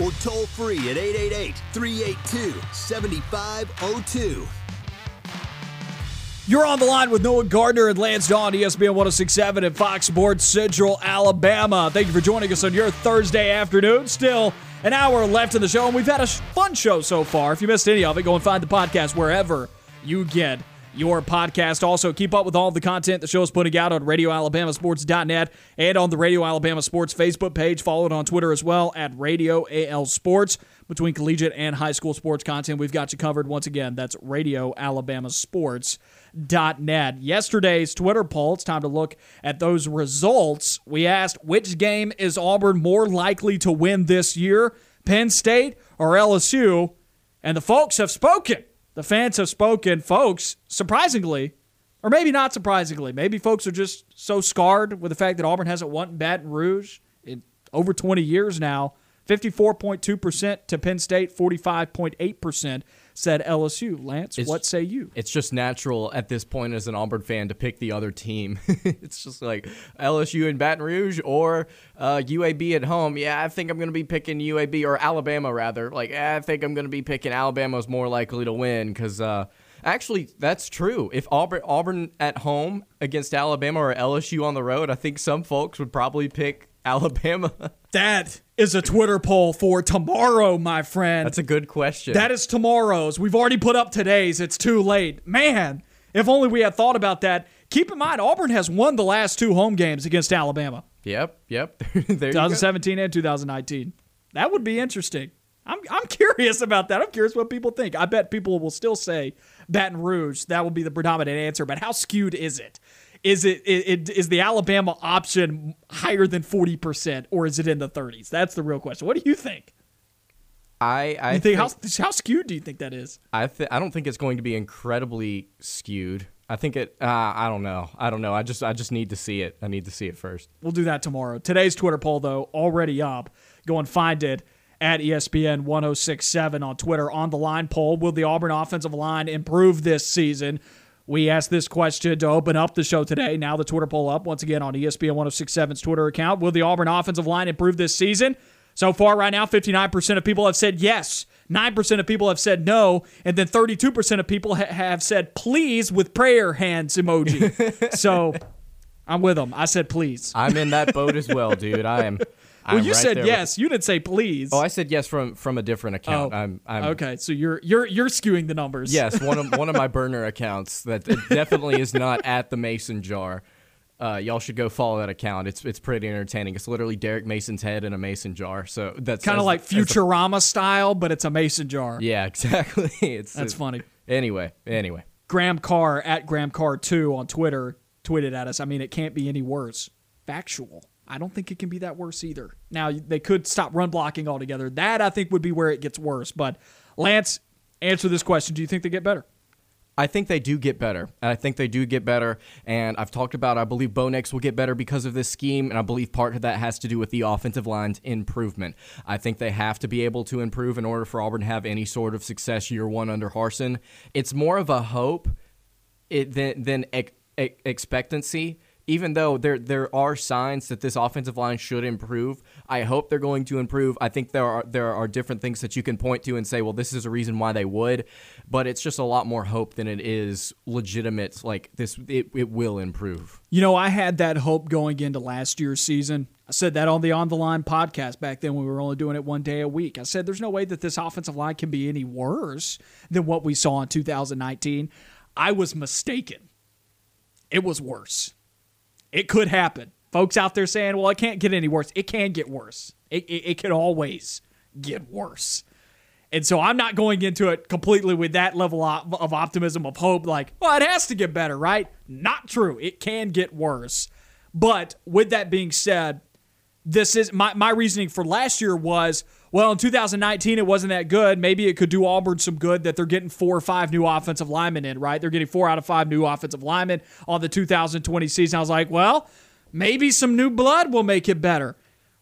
or toll free at 888 382 7502. You're on the line with Noah Gardner and Lance Dawe, ESPN 1067 and Fox Sports Central Alabama. Thank you for joining us on your Thursday afternoon. Still an hour left in the show, and we've had a fun show so far. If you missed any of it, go and find the podcast wherever you get your podcast. Also, keep up with all the content the show is putting out on RadioAlabamaSports.net and on the Radio Alabama Sports Facebook page. Follow it on Twitter as well at Radio AL Sports. Between collegiate and high school sports content, we've got you covered once again. That's Radio Alabama Yesterday's Twitter poll, it's time to look at those results. We asked which game is Auburn more likely to win this year, Penn State or LSU? And the folks have spoken. The fans have spoken. Folks, surprisingly, or maybe not surprisingly, maybe folks are just so scarred with the fact that Auburn hasn't won Baton Rouge in over 20 years now. 54.2% to Penn State, 45.8% said LSU. Lance, it's, what say you? It's just natural at this point as an Auburn fan to pick the other team. it's just like LSU in Baton Rouge or uh, UAB at home. Yeah, I think I'm going to be picking UAB or Alabama rather. Like, I think I'm going to be picking Alabama is more likely to win because. Uh, Actually, that's true. If Auburn, Auburn at home against Alabama or LSU on the road, I think some folks would probably pick Alabama. That is a Twitter poll for tomorrow, my friend. That's a good question. That is tomorrow's. We've already put up today's. It's too late. Man, if only we had thought about that. Keep in mind, Auburn has won the last two home games against Alabama Yep, yep. there you go. 2017 and 2019. That would be interesting. I'm, I'm curious about that. I'm curious what people think. I bet people will still say Baton Rouge. That will be the predominant answer. But how skewed is it? Is it, it, it is the Alabama option higher than 40% or is it in the 30s? That's the real question. What do you think? I, I You think, how, how skewed do you think that is? I th- I don't think it's going to be incredibly skewed. I think it. Uh, I don't know. I don't know. I just I just need to see it. I need to see it first. We'll do that tomorrow. Today's Twitter poll, though, already up. Go and find it at ESPN 1067 on Twitter. On the line poll Will the Auburn offensive line improve this season? We asked this question to open up the show today. Now the Twitter poll up once again on ESPN 1067's Twitter account. Will the Auburn offensive line improve this season? So far, right now, 59% of people have said yes. 9% of people have said no. And then 32% of people ha- have said please with prayer hands emoji. so I'm with them. I said please. I'm in that boat as well, dude. I am. Well, I'm you right said yes. You didn't say please. Oh, I said yes from from a different account. Oh, I'm. I'm okay, so you're you're you're skewing the numbers. Yes, one of one of my burner accounts that definitely is not at the Mason jar. Uh, y'all should go follow that account. It's it's pretty entertaining. It's literally Derek Mason's head in a mason jar. So that's kind of like a- Futurama style, but it's a mason jar. yeah, exactly. It's That's funny. Anyway, anyway. Graham Carr at Graham Carr two on Twitter tweeted at us. I mean, it can't be any worse. Factual. I don't think it can be that worse either. Now they could stop run blocking altogether. That I think would be where it gets worse. But Lance, answer this question: Do you think they get better? I think they do get better. And I think they do get better. And I've talked about, I believe Bo Nix will get better because of this scheme. And I believe part of that has to do with the offensive line's improvement. I think they have to be able to improve in order for Auburn to have any sort of success year one under Harsin. It's more of a hope than, than ex- ex- expectancy. Even though there there are signs that this offensive line should improve, I hope they're going to improve. I think there are there are different things that you can point to and say, well, this is a reason why they would, but it's just a lot more hope than it is legitimate. Like this, it, it will improve. You know, I had that hope going into last year's season. I said that on the On the Line podcast back then when we were only doing it one day a week. I said there's no way that this offensive line can be any worse than what we saw in 2019. I was mistaken. It was worse. It could happen. Folks out there saying, well, it can't get any worse. It can get worse. It, it, it can always get worse. And so I'm not going into it completely with that level of of optimism, of hope, like, well, it has to get better, right? Not true. It can get worse. But with that being said, this is my, my reasoning for last year was well in 2019 it wasn't that good. Maybe it could do auburn some good that they're getting four or five new offensive linemen in right? They're getting four out of five new offensive linemen on the 2020 season. I was like well maybe some new blood will make it better.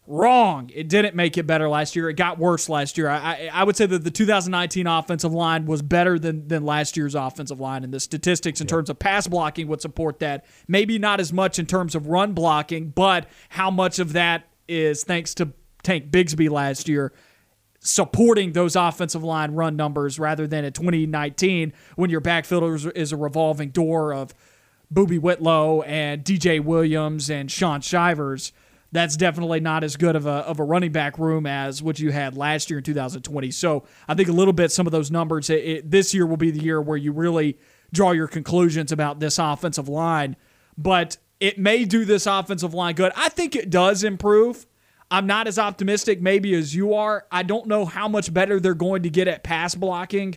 Wrong. It didn't make it better last year. It got worse last year. I, I, I would say that the 2019 offensive line was better than, than last year's offensive line and the statistics in terms of pass blocking would support that. Maybe not as much in terms of run blocking but how much of that is thanks to Tank Bigsby last year supporting those offensive line run numbers rather than in 2019 when your backfield is, a revolving door of Boobee Whitlow and DJ Williams and Shaun Shivers. That's definitely not as good of a, of a running back room as what you had last year in 2020. So I think a little bit some of those numbers, it, it, this year will be the year where you really draw your conclusions about this offensive line. But it may do this offensive line good. I think it does improve. I'm not as optimistic maybe as you are. I don't know how much better they're going to get at pass blocking.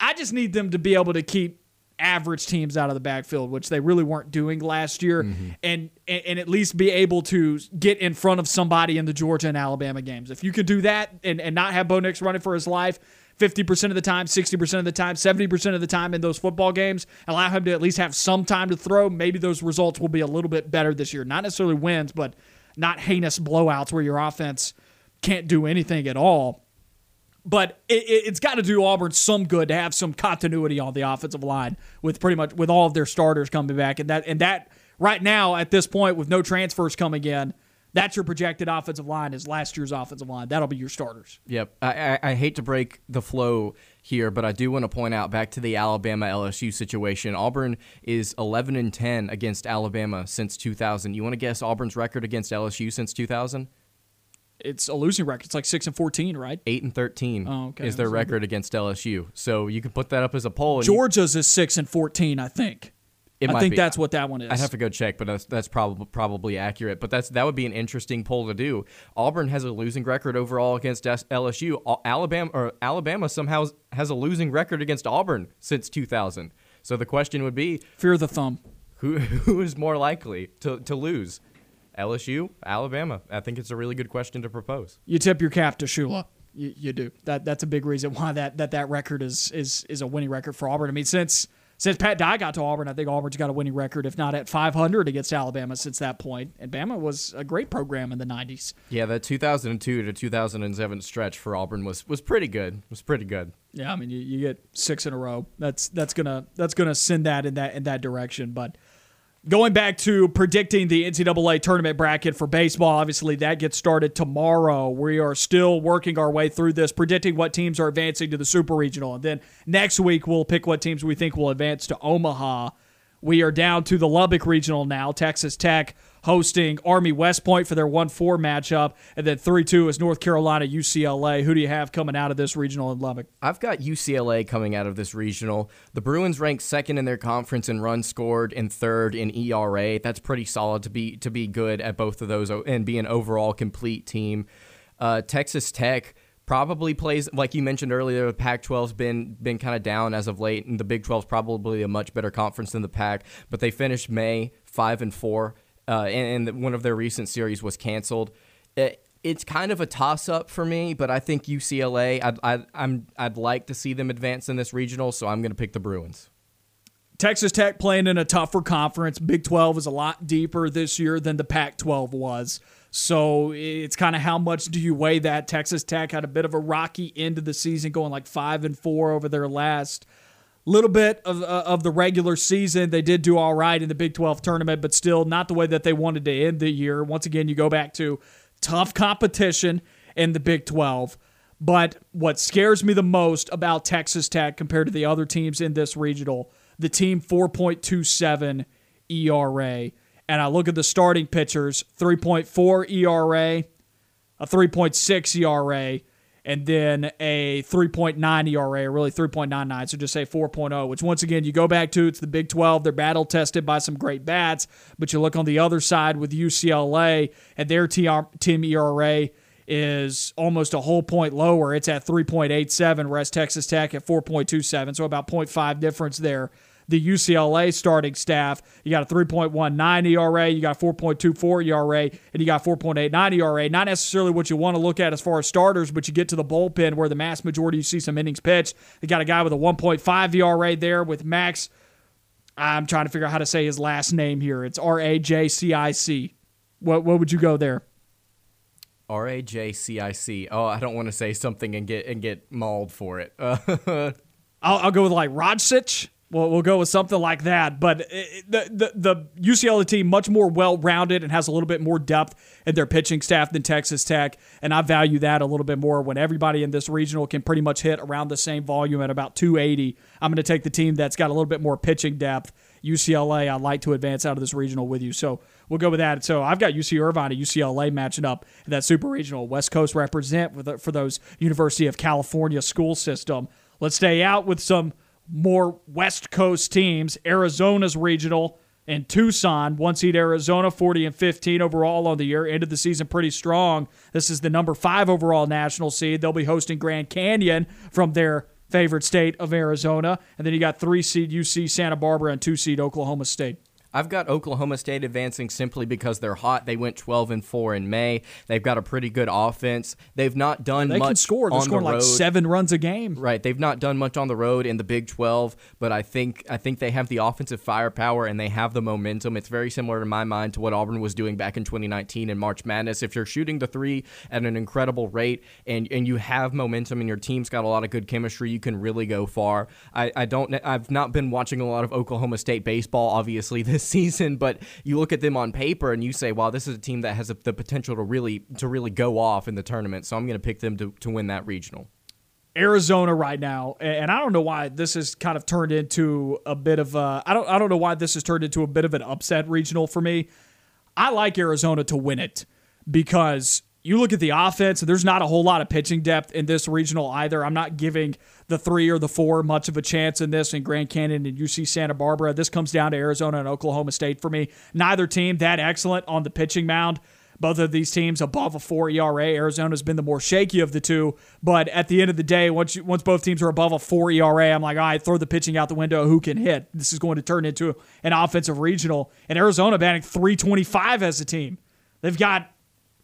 I just need them to be able to keep average teams out of the backfield, which they really weren't doing last year, mm-hmm. and, and and at least be able to get in front of somebody in the Georgia and Alabama games. If you could do that and, and not have Bo Nix running for his life 50% of the time, 60% of the time, 70% of the time in those football games, allow him to at least have some time to throw, maybe those results will be a little bit better this year. Not necessarily wins, but not heinous blowouts where your offense can't do anything at all. But it, it's got to do Auburn some good to have some continuity on the offensive line with pretty much with all of their starters coming back, and that and that right now at this point with no transfers coming in, That's your projected offensive line is last year's offensive line. That'll be your starters. Yep. I, I, I hate to break the flow here, but I do want to point out back to the Alabama LSU situation. Auburn is 11 and 10 against Alabama since 2000. You want to guess Auburn's record against LSU since 2000? It's a losing record. It's like six and fourteen, right? Eight and 13 Oh, okay. is their record against LSU. So you can put that up as a poll. Georgia's is six and fourteen, I think. It I think be. that's what that one is. I'd have to go check, but that's that's probably probably accurate. But that's that would be an interesting poll to do. Auburn has a losing record overall against LSU. Alabama or Alabama somehow has a losing record against Auburn since 2000. So the question would be Fear the thumb. who who is more likely to to lose? LSU, Alabama. I think it's a really good question to propose. You tip your cap to Shula. You, you do. That that's a big reason why that that that record is is is a winning record for Auburn. I mean, since since Pat Dye got to Auburn, I think Auburn's got a winning record, if not at 500 against Alabama since that point. And Bama was a great program in the 90s. Yeah, that 2002 to 2007 stretch for Auburn was was pretty good. It Was pretty good. Yeah, I mean, you, you get six in a row. That's that's gonna that's gonna send that in that in that direction. But going back to predicting the NCAA tournament bracket for baseball, obviously that gets started tomorrow. We are still working our way through this, predicting what teams are advancing to the Super Regional, and then next week we'll pick what teams we think will advance to Omaha. We are down to the Lubbock Regional now. Texas Tech hosting Army West Point for their 1 4 matchup. And then 3 2 is North Carolina UCLA. Who do you have coming out of this regional in Lubbock? I've got UCLA coming out of this regional. The Bruins ranked second in their conference in runs scored and third in ERA. That's pretty solid to be to be good at both of those and be an overall complete team. Uh, Texas Tech probably plays like you mentioned earlier. The Pac-12's been been kind of down as of late, and the Big 12's probably a much better conference than the Pac. But they finished May five and four, uh, and, and one of their recent series was canceled. It, it's kind of a toss up for me, but I think UCLA. I'd, I'd, I'm I'd like to see them advance in this regional, so I'm going to pick the Bruins. Texas Tech playing in a tougher conference. Big 12 is a lot deeper this year than the Pac 12 was. So it's kind of how much do you weigh that? Texas Tech had a bit of a rocky end of the season, going like five and four over their last little bit of, uh, of the regular season. They did do all right in the Big 12 tournament, but still not the way that they wanted to end the year. Once again, you go back to tough competition in the Big 12. But what scares me the most about Texas Tech compared to the other teams in this regional, the team 4.27 ERA. And I look at the starting pitchers 3.4 ERA, a 3.6 ERA, and then a 3.9 ERA, or really 3.99, so just say 4.0, which once again, you go back to it's the Big 12. They're battle tested by some great bats, but you look on the other side with UCLA, and their team ERA is almost a whole point lower. It's at 3.87, whereas Texas Tech at 4.27, so about 0.5 difference there the UCLA starting staff. You got a 3.19 ERA, you got 4.24 ERA, and you got 4.89 ERA. Not necessarily what you want to look at as far as starters, but you get to the bullpen where the mass majority you see some innings pitched. You got a guy with a 1.5 ERA there with Max. I'm trying to figure out how to say his last name here. It's R A J C I C. What what would you go there? R A J C I C. Oh, I don't want to say something and get and get mauled for it. I'll, I'll go with like Rodsich. Well, we'll go with something like that. But it, the, the the UCLA team much more well rounded and has a little bit more depth in their pitching staff than Texas Tech, and I value that a little bit more. When everybody in this regional can pretty much hit around the same volume at about 280, I'm going to take the team that's got a little bit more pitching depth. UCLA, I'd like to advance out of this regional with you. So we'll go with that. So I've got UC Irvine and UCLA matching up in that super regional. West Coast represent for those University of California school system. Let's stay out with some more West Coast teams. Arizona's regional and Tucson, one seed Arizona, 40 and 15 overall on the year. Ended the season pretty strong. This is the number five overall national seed. They'll be hosting Grand Canyon from their favorite state of Arizona. And then you got three seed UC Santa Barbara and two seed Oklahoma State. I've got Oklahoma State advancing simply because they're hot. They went 12 and 4 in May. They've got a pretty good offense. They've not done They much can score. They're on scoring the road. like seven runs a game. Right, they've not done much on the road in the Big 12, but I think I think they have the offensive firepower and they have the momentum. It's very similar in my mind to what Auburn was doing back in 2019 in March Madness. If you're shooting the 3 at an incredible rate and and you have momentum and your team's got a lot of good chemistry, you can really go far. I, I don't I've not been watching a lot of Oklahoma State baseball obviously this season, but you look at them on paper and you say, "Wow, this is a team that has the potential to really to really go off in the tournament." So I'm going to pick them to, to win that regional. Arizona right now, and I don't know why this has kind of turned into a bit of a, I don't I don't know why this has turned into a bit of an upset regional for me. I like Arizona to win it because you look at the offense, there's not a whole lot of pitching depth in this regional either. I'm not giving the three or the four much of a chance in this in Grand Canyon and UC Santa Barbara. This comes down to Arizona and Oklahoma State for me. Neither team that excellent on the pitching mound. Both of these teams above a four ERA. Arizona's been the more shaky of the two, but at the end of the day, once you, once both teams are above a four ERA, I'm like, all right, throw the pitching out the window. Who can hit? This is going to turn into an offensive regional. And Arizona batting 325 as a team. They've got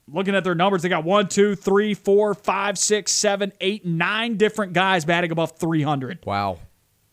looking at their numbers, they got one, two, three, four, five, six, seven, eight, nine different guys batting above 300. Wow.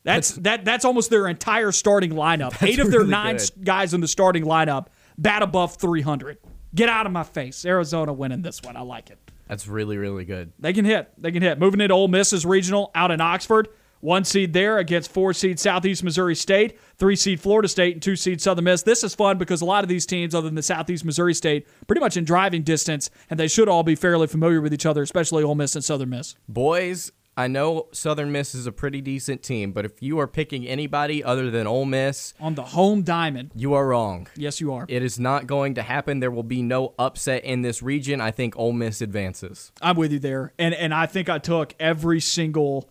That's, that that's almost their entire starting lineup. Eight of their really nine good. guys in the starting lineup bat above 300. Get out of my face. Arizona winning this one. I like it. That's really really good. They can hit. They can hit. Moving into Ole Miss's regional out in Oxford. One seed there against four seed Southeast Missouri State, three seed Florida State, and two seed Southern Miss. This is fun because a lot of these teams, other than the Southeast Missouri State, pretty much in driving distance, and they should all be fairly familiar with each other, especially Ole Miss and Southern Miss. Boys, I know Southern Miss is a pretty decent team, but if you are picking anybody other than Ole Miss, On the home diamond. you are wrong. Yes, you are. It is not going to happen. There will be no upset in this region. I think Ole Miss advances. I'm with you there. And and I think I took every single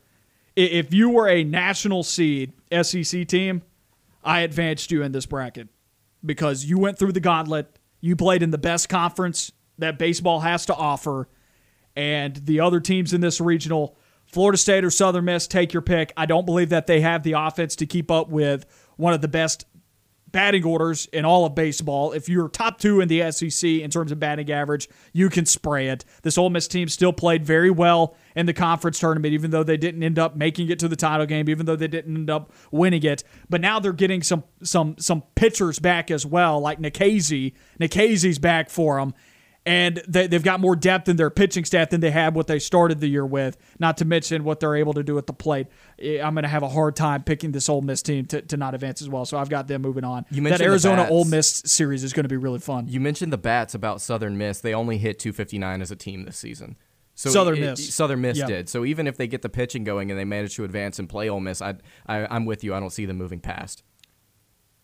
if you were a national seed SEC team, I advanced you in this bracket because you went through the gauntlet. You played in the best conference that baseball has to offer. And the other teams in this regional, Florida State or Southern Miss, take your pick. I don't believe that they have the offense to keep up with one of the best batting orders in all of baseball. If you're top two in the SEC in terms of batting average, you can spray it. This Ole Miss team still played very well in the conference tournament, even though they didn't end up making it to the title game, even though they didn't end up winning it. But now they're getting some some some pitchers back as well, like Nikhazy. Nikhazy's back for them. And they, they've got more depth in their pitching staff than they had what they started the year with. Not to mention what they're able to do at the plate. Eh, I'm going to have a hard time picking this Ole Miss team to, to not advance as well. So I've got them moving on. You that mentioned the Arizona. Ole Miss series is going to be really fun. You mentioned the bats about Southern Miss. They only hit 259 as a team this season. So Southern it- Miss. Southern Miss Yeah. did. So even if they get the pitching going and they manage to advance and play Ole Miss, I, I I'm with you. I don't see them moving past.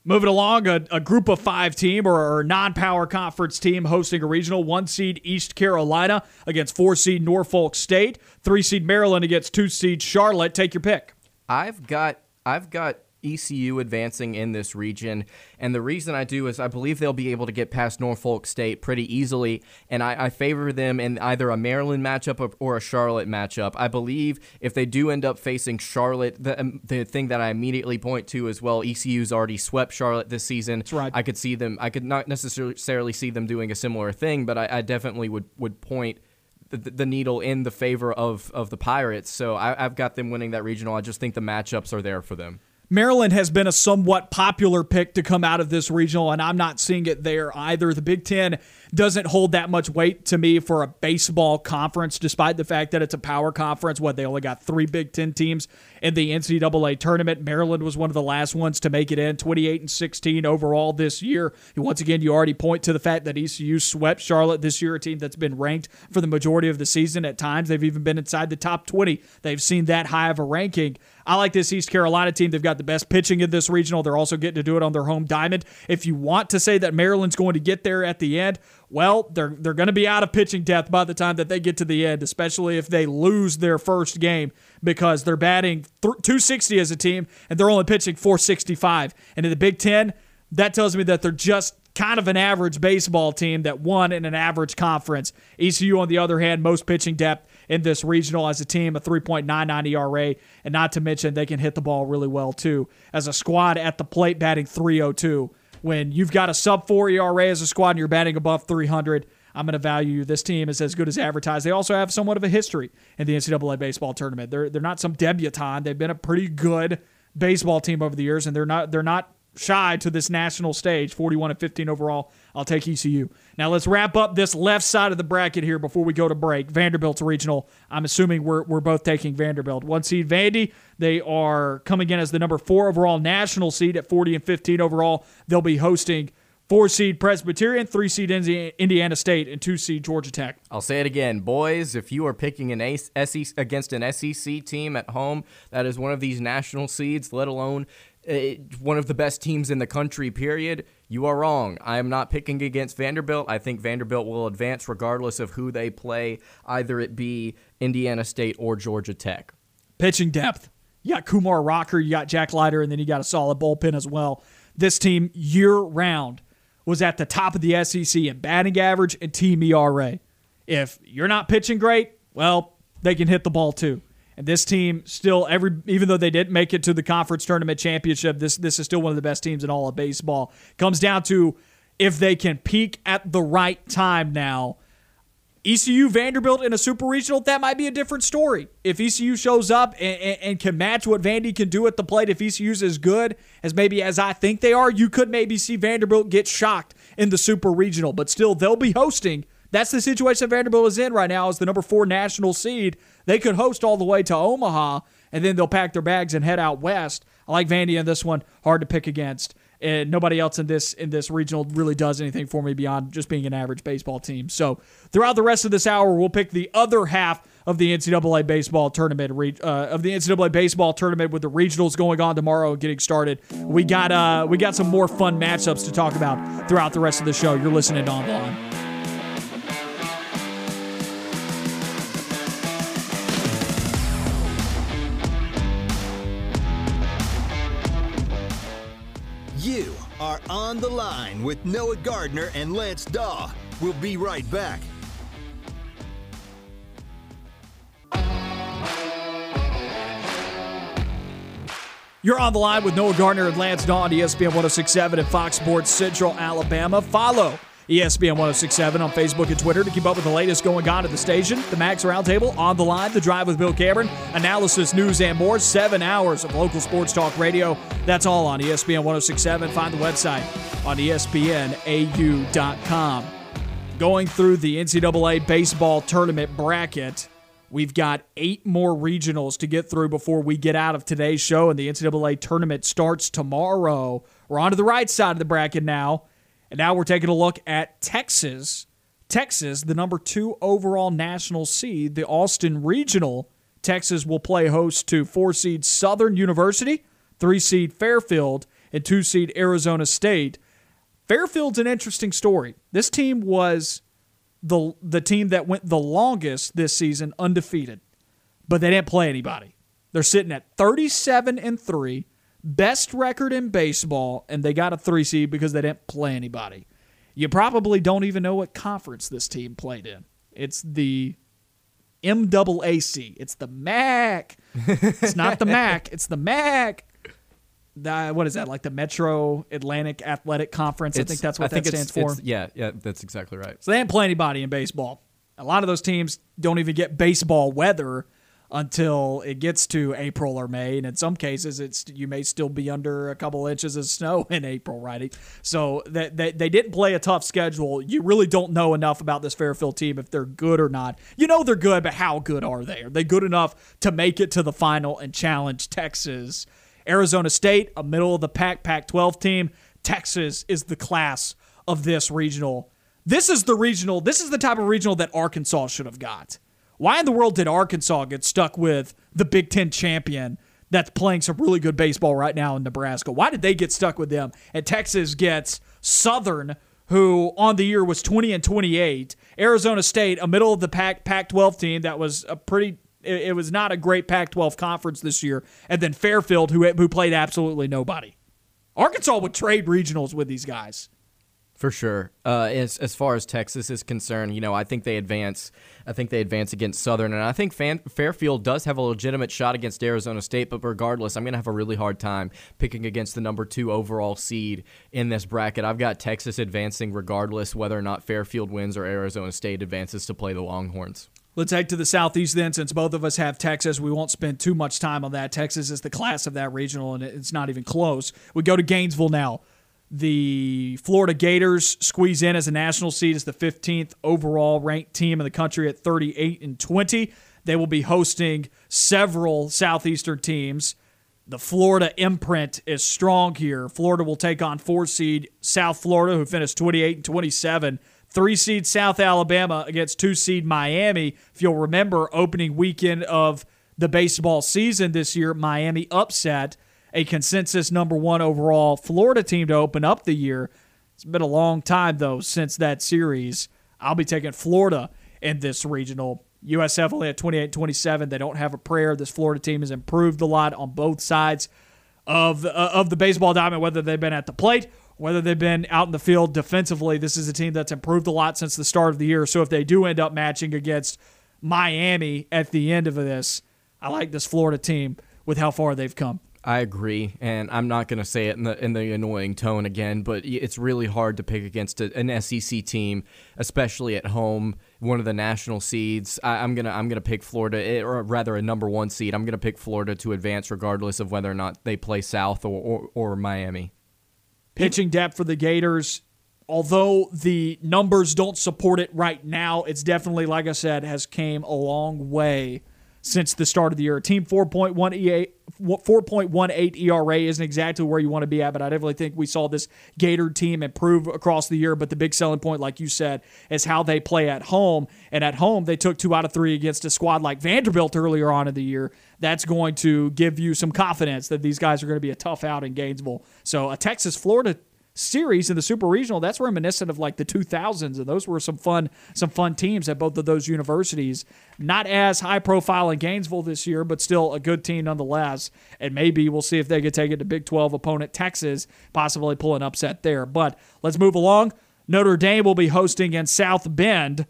Moving along, a, a group of five team or, or non power conference team hosting a regional. One seed East Carolina against four seed Norfolk State. Three seed Maryland against two seed Charlotte. Take your pick. I've got I've got ECU advancing in this region, and the reason I do is I believe they'll be able to get past Norfolk State pretty easily, and I, I favor them in either a Maryland matchup or, or a Charlotte matchup. I believe if they do end up facing Charlotte, the um, the thing that I immediately point to as well, ECU's already swept Charlotte this season. That's right. I could see them. I could not necessarily see them doing a similar thing, but I, I definitely would would point the, the needle in the favor of, of the Pirates. So I, I've got them winning that regional. I just think the matchups are there for them. Maryland has been a somewhat popular pick to come out of this regional, and I'm not seeing it there either. The Big Ten doesn't hold that much weight to me for a baseball conference, despite the fact that it's a power conference. What they only got three Big Ten teams in the NCAA tournament. Maryland was one of the last ones to make it in, 28 and 16 overall this year. Once again, you already point to the fact that ECU swept Charlotte this year, a team that's been ranked for the majority of the season. At times, they've even been inside the top 20. They've seen that high of a ranking. I like this East Carolina team. They've got the best pitching in this regional. They're also getting to do it on their home diamond. If you want to say that Maryland's going to get there at the end, well, they're they're going to be out of pitching depth by the time that they get to the end, especially if they lose their first game because they're batting th- 260 as a team and they're only pitching 465. And in the Big 10, that tells me that they're just kind of an average baseball team that won in an average conference. ECU, on the other hand, most pitching depth in this regional as a team, a 3.99 ERA, and not to mention they can hit the ball really well too. As a squad at the plate, batting 302. When you've got a sub 4 ERA as a squad and you're batting above 300, I'm going to value this team as as good as advertised. They also have somewhat of a history in the NCAA baseball tournament. They're they're not some debutante. They've been a pretty good baseball team over the years, and they're not they're not shy to this national stage, 41 and 15 overall. I'll take ECU. Now let's wrap up this left side of the bracket here before we go to break. Vanderbilt's regional. I'm assuming we're, we're both taking Vanderbilt. One seed Vandy. They are coming in as the number four overall national seed at 40 and 15 overall. They'll be hosting four seed Presbyterian, three seed Indiana State, and two seed Georgia Tech. I'll say it again, boys. If you are picking an SEC against an SEC team at home, that is one of these national seeds, let alone Uh, one of the best teams in the country. Period. You are wrong. I am not picking against Vanderbilt. I think Vanderbilt will advance regardless of who they play, either it be Indiana State or Georgia Tech. Pitching depth. You got Kumar Rocker, you got Jack Leiter, and then you got a solid bullpen as well. This team year round was at the top of the SEC in batting average and team ERA. If you're not pitching great, well, they can hit the ball too. And this team still every even though they didn't make it to the conference tournament championship, this this is still one of the best teams in all of baseball. Comes down to if they can peak at the right time now ECU Vanderbilt in a super regional, that might be a different story. If ECU shows up and, and, and, can match what Vandy can do at the plate, if ECU's as good as maybe as I think they are, you could maybe see Vanderbilt get shocked in the super regional. But still, they'll be hosting. That's the situation Vanderbilt is in right now as the number four national seed. They could host all the way to Omaha, and then they'll pack their bags and head out west. I like Vandy in this one. Hard to pick against and nobody else in this in this regional really does anything for me beyond just being an average baseball team. So throughout the rest of this hour, we'll pick the other half of the NCAA baseball tournament uh, of the NCAA baseball tournament with the regionals going on tomorrow and getting started. We got uh, we got some more fun matchups to talk about throughout the rest of the show. You're listening on the on the line with Noah Gardner and Lance Dawe. We'll be right back. You're on the line with Noah Gardner and Lance Dawe on ESPN 1067 and Fox Sports Central Alabama. Follow ESPN 1067 on Facebook and Twitter to keep up with the latest going on at the station. The Max Roundtable on the line, The Drive with Bill Cameron, analysis, news, and more. Seven hours of local sports talk radio. That's all on ESPN 1067. Find the website on ESPNAU.com. Going through the NCAA baseball tournament bracket. We've got eight more regionals to get through before we get out of today's show, and the NCAA tournament starts tomorrow. We're on to the right side of the bracket now. And now we're taking a look at Texas. Texas, the number two overall national seed, the Austin Regional. Texas will play host to four seed Southern University, three seed Fairfield, and two seed Arizona State. Fairfield's an interesting story. This team was the the team that went the longest this season undefeated, but they didn't play anybody. They're sitting at 37 and 3 best record in baseball, and they got a three seed because they didn't play anybody. You probably don't even know what conference this team played in. It's the MAAC. It's the MAC. it's not the MAC. It's the MAC. The, what is that like the Metro Atlantic Athletic Conference? It's, I think that's what I that stands for. yeah, yeah, that's exactly right. So they didn't play anybody in baseball. A lot of those teams don't even get baseball weather until it gets to April or May, and in some cases, it's you may still be under a couple inches of snow in April, right? So that they, they didn't play a tough schedule. You really don't know enough about this Fairfield team if they're good or not. You know they're good, but how good are they? Are they good enough to make it to the final and challenge Texas? Arizona State, a middle of the pack Pac 12 team. Texas is the class of this regional. This is the regional, this is the type of regional that Arkansas should have got. Why in the world did Arkansas get stuck with the Big Ten champion that's playing some really good baseball right now in Nebraska? Why did they get stuck with them? And Texas gets Southern, who on the year was 20 and 28. Arizona State, a middle of the Pac Pac 12 team that was a pretty it, was not a great Pac 12 conference this year. And then Fairfield, who, who played absolutely nobody. Arkansas would trade regionals with these guys. For sure. Uh, as as far as Texas is concerned, you know, I think they advance. I think they advance against Southern, and I think Fan- Fairfield does have a legitimate shot against Arizona State. But regardless, I'm going to have a really hard time picking against the number two overall seed in this bracket. I've got Texas advancing regardless whether or not Fairfield wins or Arizona State advances to play the Longhorns. Let's head to the southeast then, since both of us have Texas. We won't spend too much time on that. Texas is the class of that regional, and it's not even close. We go to Gainesville now. The Florida Gators squeeze in as a national seed as the 15th overall ranked team in the country at 38 and 20. They will be hosting several southeastern teams. The Florida imprint is strong here. Florida will take on four seed South Florida, who finished 28 and 27 three seed South Alabama against two seed Miami. If you'll remember, opening weekend of the baseball season this year, Miami upset a consensus number one overall Florida team to open up the year. It's been a long time, though, since that series. I'll be taking Florida in this regional. USF only at 28 27. They don't have a prayer. This Florida team has improved a lot on both sides of, uh, of the baseball diamond, whether they've been at the plate whether they've been out in the field defensively, this is a team that's improved a lot since the start of the year. So if they do end up matching against Miami at the end of this, I like this Florida team with how far they've come. I agree, and I'm not going to say it in the in the annoying tone again, but it's really hard to pick against a, an SEC team, especially at home. One of the national seeds. I, am gonna I'm gonna pick Florida, eh, or rather a number one seed. I'm gonna pick Florida to advance, regardless of whether or not they play South or, or, or Miami pitching depth for the Gators. Although the numbers don't support it right now, it's definitely, like I said, has came a long way since the start of the year. Team 4.1 EA 4.18 ERA isn't exactly where you want to be at, but I definitely think we saw this Gator team improve across the year. But the big selling point, like you said, is how they play at home. And at home, they took two out of three against a squad like Vanderbilt earlier on in the year. That's going to give you some confidence that these guys are going to be a tough out in Gainesville. So a Texas Florida series in the super regional that's reminiscent of like the 2000s and those were some fun some fun teams at both of those universities not as high profile in Gainesville this year but still a good team nonetheless and maybe we'll see if they can take it to Big 12 opponent Texas possibly pull an upset there but let's move along Notre Dame will be hosting in South Bend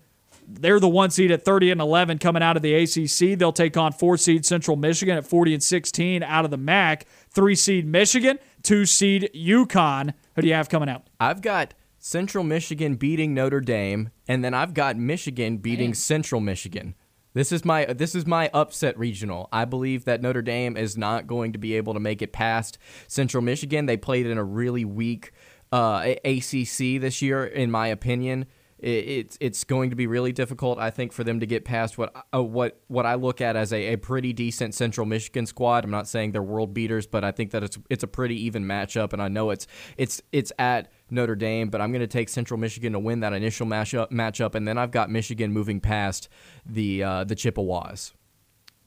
they're the one seed at 30 and 11 coming out of the ACC. They'll take on four seed Central Michigan at 40 and 16 out of the MAC. Three seed Michigan, two seed UConn who do you have coming out? I've got Central Michigan beating Notre Dame, and then I've got Michigan beating. Central Michigan. This is my this is my upset regional. I believe that Notre Dame is not going to be able to make it past Central Michigan. They played in a really weak uh, ACC this year, in my opinion it's it's going to be really difficult, I think, for them to get past what uh, what what I look at as a, a pretty decent Central Michigan squad. I'm not saying they're world beaters, but I think that it's it's a pretty even matchup, and I know it's it's it's at Notre Dame, but I'm going to take Central Michigan to win that initial matchup matchup, and then I've got Michigan moving past the uh, the Chippewas.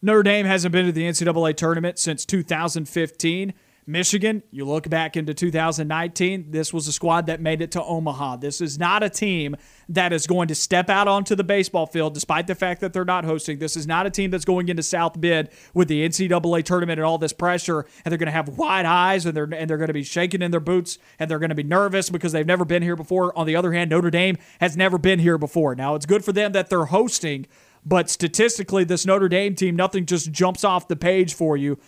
Notre Dame hasn't been to the NCAA tournament since 2015. Michigan, you look back into 2019, this was a squad that made it to Omaha. This is not a team that is going to step out onto the baseball field, despite the fact that they're not hosting. This is not a team that's going into South Bend with the NCAA tournament and all this pressure, and they're going to have wide eyes and they're and they're going to be shaking in their boots and they're going to be nervous because they've never been here before. On the other hand, Notre Dame has never been here before. Now it's good for them that they're hosting, but statistically, this Notre Dame team, nothing just jumps off the page for you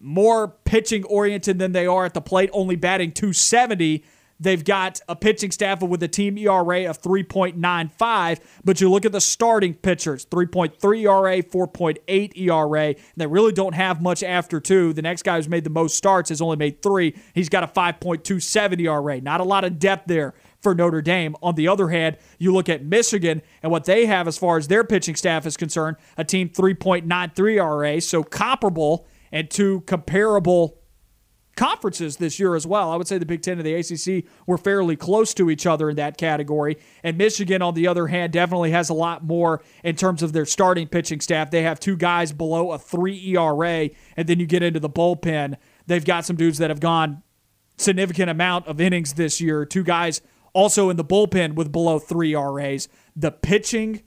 more pitching oriented than they are at the plate, only batting 270. They've got a pitching staff with a team ERA of 3.95, but you look at the starting pitchers 3.3 ERA, 4.8 ERA. They really don't have much after two. The next guy who's made the most starts has only made three. He's got a 5.27 ERA. Not a lot of depth there for Notre Dame. On the other hand, you look at Michigan and what they have as far as their pitching staff is concerned a team 3.93 ERA, so comparable and two comparable conferences this year as well. I would say the Big Ten and the ACC were fairly close to each other in that category. And Michigan, on the other hand, definitely has a lot more in terms of their starting pitching staff. They have two guys below a three ERA, and then you get into the bullpen. They've got some dudes that have gone significant amount of innings this year. Two guys also in the bullpen with below three ERAs. The pitching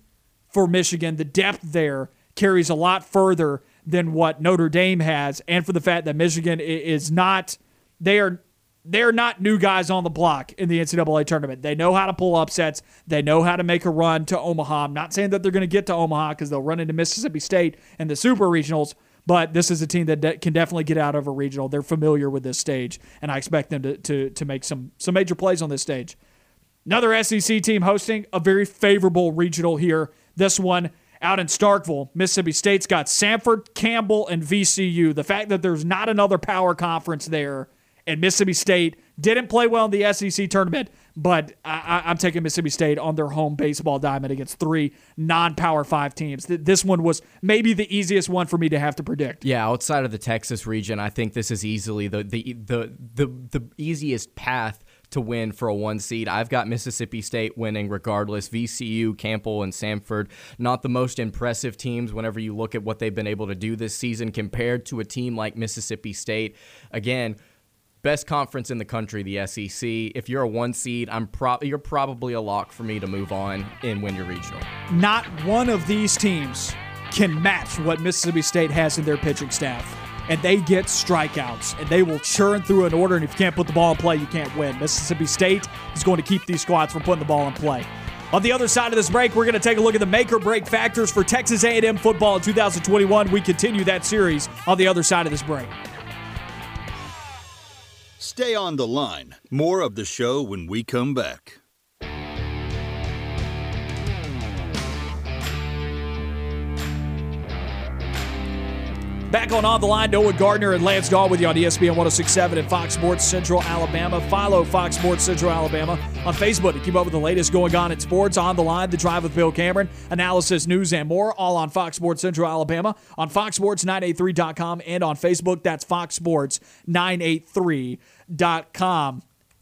for Michigan, the depth there carries a lot further than what Notre Dame has, and for the fact that Michigan is not they are they're not new guys on the block in the NCAA tournament. They know how to pull upsets. They know how to make a run to Omaha. I'm not saying that they're going to get to Omaha because they'll run into Mississippi State and the Super Regionals, but this is a team that de- can definitely get out of a regional. They're familiar with this stage, and I expect them to, to, to make some, some major plays on this stage. Another SEC team hosting a very favorable regional here. This one out in Starkville, Mississippi State's got Samford, Campbell, and VCU. The fact that there's not another power conference there, and Mississippi State didn't play well in the SEC tournament, but I, am taking Mississippi State on their home baseball diamond against three non-power five teams. This one was maybe the easiest one for me to have to predict. Yeah, outside of the Texas region, I think this is easily the the the the, the easiest path to win for a one seed. I've got Mississippi State winning regardless. VCU, Campbell, and Samford, not the most impressive teams whenever you look at what they've been able to do this season compared to a team like Mississippi State. Again, best conference in the country, the SEC. If you're a one seed, I'm pro- you're probably a lock for me to move on and win your regional. Not one of these teams can match what Mississippi State has in their pitching staff and they get strikeouts and they will churn through an order. And if you can't put the ball in play, you can't win. Mississippi State is going to keep these squads from putting the ball in play. On the other side of this break, we're going to take a look at the make or break factors for Texas A&M football in 2021. We continue that series on the other side of this break. Stay on the line. More of the show when we come back. Back on On the Line, Noah Gardner and Lance Dawe with you on ESPN 1067 and Fox Sports Central Alabama. Follow Fox Sports Central Alabama on Facebook to keep up with the latest going on in sports. On the Line, The Drive with Bill Cameron, analysis, news, and more, all on Fox Sports Central Alabama, on FoxSports983.com, and on Facebook. That's FoxSports983.com.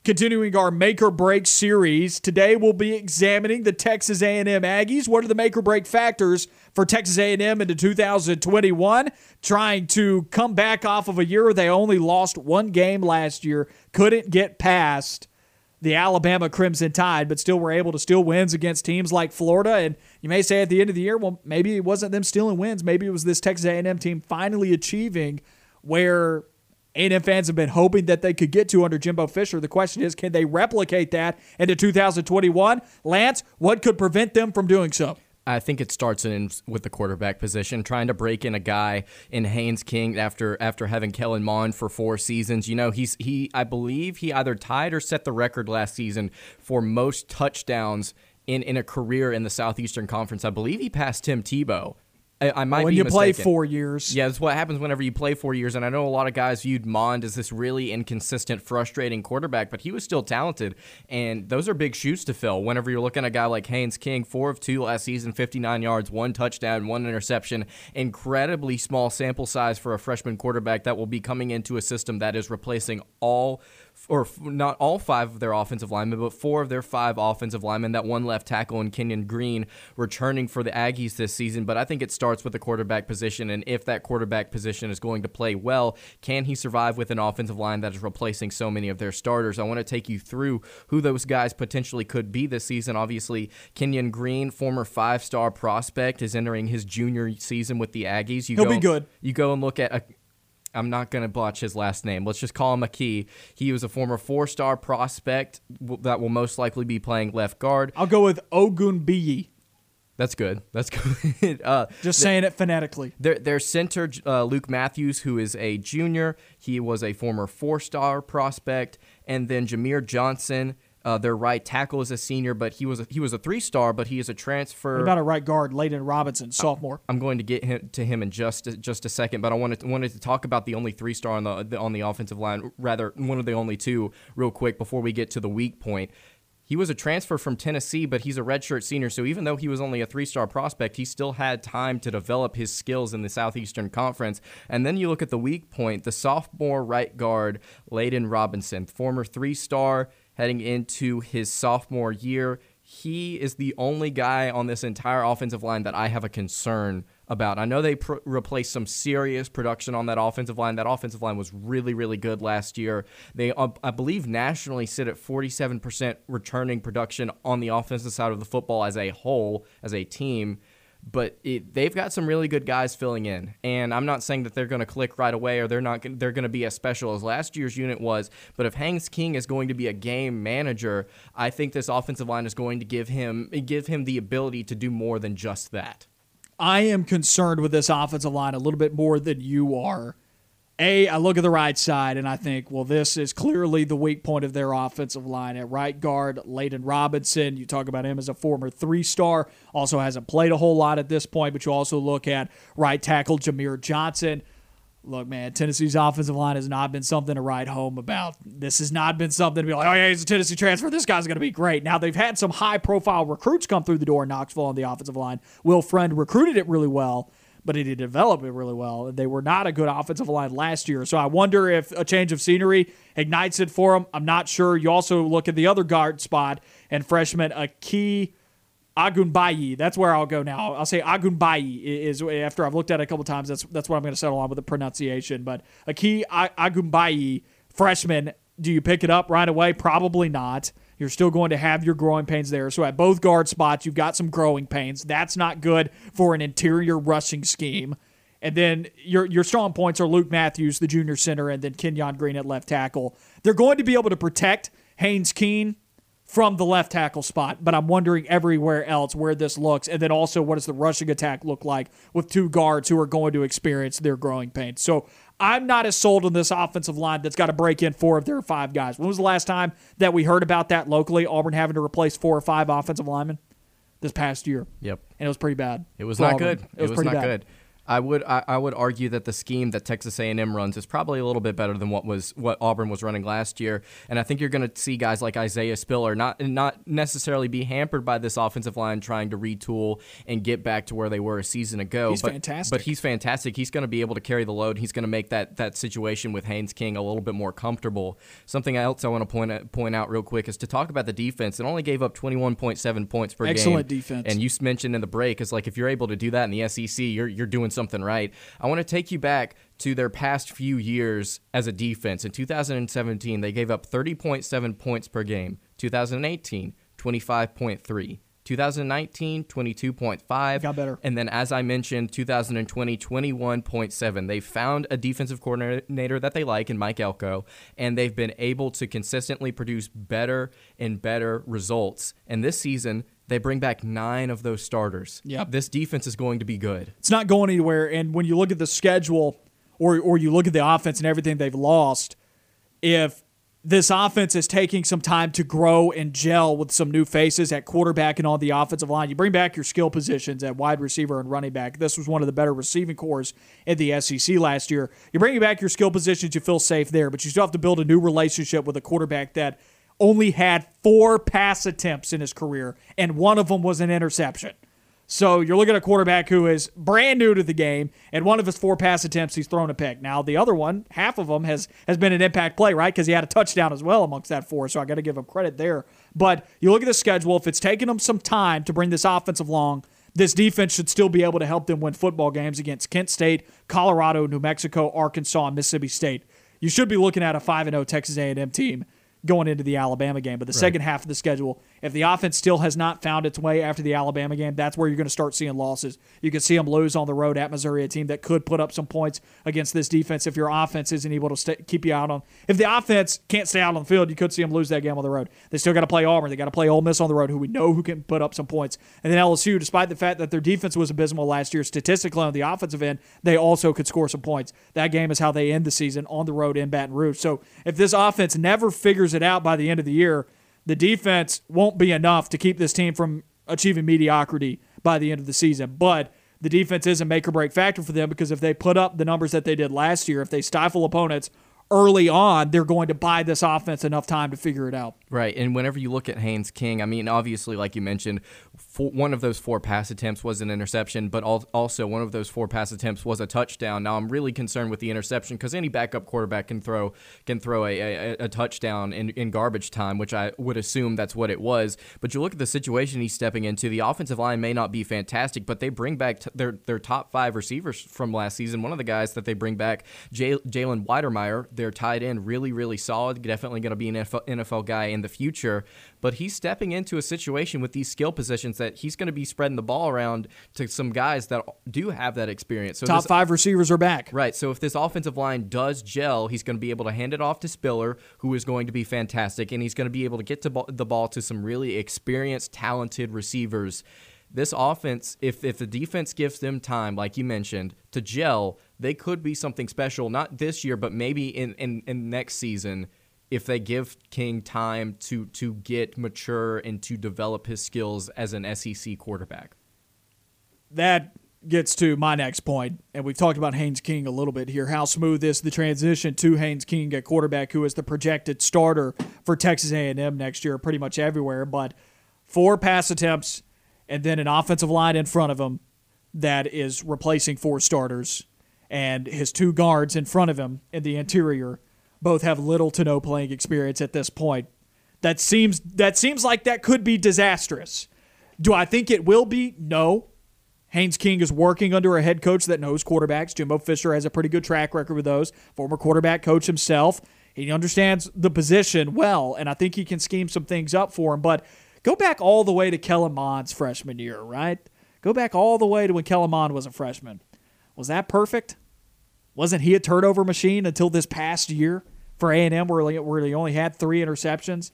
Continuing our make or break series, today we'll be examining the Texas A&M Aggies. What are the make or break factors for Texas A&M into 2021? Trying to come back off of a year where they only lost one game last year, couldn't get past the Alabama Crimson Tide, but still were able to steal wins against teams like Florida. And you may say at the end of the year, well, maybe it wasn't them stealing wins. Maybe it was this Texas A&M team finally achieving where a&M fans have been hoping that they could get to under Jimbo Fisher. The question is, can they replicate that into 2021? Lance, what could prevent them from doing so? I think it starts in with the quarterback position, trying to break in a guy in Haynes King after after having Kellen Mond for four seasons. You know, he's he I believe he either tied or set the record last season for most touchdowns in, in a career in the Southeastern Conference. I believe he passed Tim Tebow I, I might when you mistaken. play four years. Yeah, that's what happens whenever you play four years. And I know a lot of guys viewed Mond as this really inconsistent, frustrating quarterback, but he was still talented. And those are big shoes to fill. Whenever you're looking at a guy like Haynes King, four of two last season, 59 yards, one touchdown, one interception. Incredibly small sample size for a freshman quarterback that will be coming into a system that is replacing all or not all five of their offensive linemen, but four of their five offensive linemen. That one left tackle and Kenyon Green returning for the Aggies this season. But I think it starts with the quarterback position, and if that quarterback position is going to play well, can he survive with an offensive line that is replacing so many of their starters? I want to take you through who those guys potentially could be this season. Obviously, Kenyon Green, former five-star prospect, is entering his junior season with the Aggies. You He'll go, be good. You go and look at a, I'm not going to botch his last name. Let's just call him McKee. He was a former four star prospect that will most likely be playing left guard. I'll go with Ogunbiyi. That's good. That's good. uh, Just saying it phonetically. Their, their center, uh, Luke Matthews, who is a junior, he was a former four star prospect. And then Jahmir Johnson, uh, their right tackle is a senior, but he was a, he was a three star, but he is a transfer. What about a right guard, Layden Robinson, sophomore? I'm going to get him to him in just just a second, but I wanted to, wanted to talk about the only three star on the, the on the offensive line, rather one of the only two, real quick before we get to the weak point. He was a transfer from Tennessee, but he's a redshirt senior. So even though he was only a three star prospect, he still had time to develop his skills in the Southeastern Conference. And then you look at the weak point the sophomore right guard, Layden Robinson, former three star heading into his sophomore year. He is the only guy on this entire offensive line that I have a concern about. I know they pr- replaced some serious production on that offensive line. That offensive line was really, really good last year. They, uh, I believe, nationally sit at 47% returning production on the offensive side of the football as a whole, as a team but it, they've got some really good guys filling in. And I'm not saying that they're going to click right away or they're not they're going to be as special as last year's unit was. But if Haynes King is going to be a game manager, I think this offensive line is going to give him give him the ability to do more than just that. I am concerned with this offensive line a little bit more than you are. A, I look at the right side and I think, well, this is clearly the weak point of their offensive line. At right guard, Layden Robinson, you talk about him as a former three star, also hasn't played a whole lot at this point, but you also look at right tackle Jahmir Johnson. Look, man, Tennessee's offensive line has not been something to write home about. This has not been something to be like, oh, yeah, he's a Tennessee transfer. This guy's going to be great. Now, they've had some high profile recruits come through the door in Knoxville on the offensive line. Will Friend recruited it really well but he did develop it really well. They were not a good offensive line last year. So I wonder if a change of scenery ignites it for him. I'm not sure. You also look at the other guard spot and freshman Aki Agunbayi. That's where I'll go now. I'll say Agunbayi is after I've looked at it a couple times. That's that's what I'm going to settle on with the pronunciation. But Aki Agunbayi, freshman. Do you pick it up right away? Probably not. You're still going to have your growing pains there. So at both guard spots, you've got some growing pains. That's not good for an interior rushing scheme. And then your your strong points are Luke Matthews, the junior center, and then Kenyon Green at left tackle. They're going to be able to protect Haynes King from the left tackle spot, but I'm wondering everywhere else where this looks. And then also, what does the rushing attack look like with two guards who are going to experience their growing pains? So I'm not as sold on this offensive line that's got to break in four of their five guys. When was the last time that we heard about that locally? Auburn having to replace four or five offensive linemen this past year. Yep. And it was pretty bad. It was not Auburn. good. It was, it was pretty not bad. good. I would I, I, would argue that the scheme that Texas A&M runs is probably a little bit better than what was what Auburn was running last year, and I think you're going to see guys like Isaiah Spiller not not necessarily be hampered by this offensive line trying to retool and get back to where they were a season ago. He's but, fantastic. But he's fantastic. He's going to be able to carry the load. He's going to make that that situation with Haynes King a little bit more comfortable. Something else I want to point out, point out real quick is to talk about the defense. It only gave up 21.7 points per Excellent game. defense. And you mentioned in the break is like if you're able to do that in the SEC, you're you're doing something right. I want to take you back to their past few years as a defense. In 2017, they gave up 30.7 points per game. 2018, 25.3. 2019, 22.5. Got better. And then, as I mentioned, 2020, 21.7. They found a defensive coordinator that they like in Mike Elko, and they've been able to consistently produce better and better results. And this season, they bring back nine of those starters. Yep. This defense is going to be good. It's not going anywhere. And when you look at the schedule or, or you look at the offense and everything they've lost, if this offense is taking some time to grow and gel with some new faces at quarterback and on the offensive line. You bring back your skill positions at wide receiver and running back. This was one of the better receiving cores in the SEC last year. You're bringing back your skill positions. You feel safe there, but you still have to build a new relationship with a quarterback that only had four pass attempts in his career, and one of them was an interception. So you're looking at a quarterback who is brand new to the game, and one of his four pass attempts, he's thrown a pick. Now the other one, half of them has has been an impact play, right? Because he had a touchdown as well amongst that four. So I got to give him credit there. But you look at the schedule; if it's taking them some time to bring this offensive along, this defense should still be able to help them win football games against Kent State, Colorado, New Mexico, Arkansas, and Mississippi State. You should be looking at a five and zero Texas A&M team going into the Alabama game. But the right. second half of the schedule, if the offense still has not found its way after the Alabama game, that's where you're going to start seeing losses. You can see them lose on the road at Missouri, a team that could put up some points against this defense if your offense isn't able to stay, keep you out on. If the offense can't stay out on the field, you could see them lose that game on the road. They still got to play Auburn. They got to play Ole Miss on the road, who we know who can put up some points. And then LSU, despite the fact that their defense was abysmal last year, statistically on the offensive end, they also could score some points. That game is how they end the season on the road in Baton Rouge. So if this offense never figures it out by the end of the year, the defense won't be enough to keep this team from achieving mediocrity by the end of the season. But the defense is a make or break factor for them because if they put up the numbers that they did last year, if they stifle opponents early on, they're going to buy this offense enough time to figure it out. Right. And whenever you look at Haynes King, I mean, obviously, like you mentioned, four, one of those four pass attempts was an interception, but also one of those four pass attempts was a touchdown. Now, I'm really concerned with the interception because any backup quarterback can throw can throw a, a, a touchdown in, in garbage time, which I would assume that's what it was. But you look at the situation he's stepping into. The offensive line may not be fantastic, but they bring back t- their their top five receivers from last season. One of the guys that they bring back, Jalen Wydermyer, their tight end, really really solid. Definitely going to be an NFL, NFL guy in the future. But he's stepping into a situation with these skill positions that he's going to be spreading the ball around to some guys that do have that experience. So top this, five receivers are back. Right. So if this offensive line does gel, he's going to be able to hand it off to Spiller, who is going to be fantastic, and he's going to be able to get to the ball to some really experienced, talented receivers this offense, if if the defense gives them time, like you mentioned, to gel, they could be something special. Not this year, but maybe in in, in next season if they give King time to to get mature and to develop his skills as an SEC quarterback. That gets to my next point, and we've talked about Haynes King a little bit here. How smooth is the transition to Haynes King, a quarterback who is the projected starter for Texas A&M next year, pretty much everywhere. But four pass attempts, and then an offensive line in front of him that is replacing four starters, and his two guards in front of him in the interior both have little to no playing experience at this point. That seems that seems like that could be disastrous. Do I think it will be? No. Haynes King is working under a head coach that knows quarterbacks. Jimbo Fisher has a pretty good track record with those. Former quarterback coach himself. He understands the position well, and I think he can scheme some things up for him. But go back all the way to Kellen Mond's freshman year, right? Go back all the way to when Kellen Mond was a freshman. Was that perfect? Wasn't he a turnover machine until this past year for A&M where, he only had three interceptions?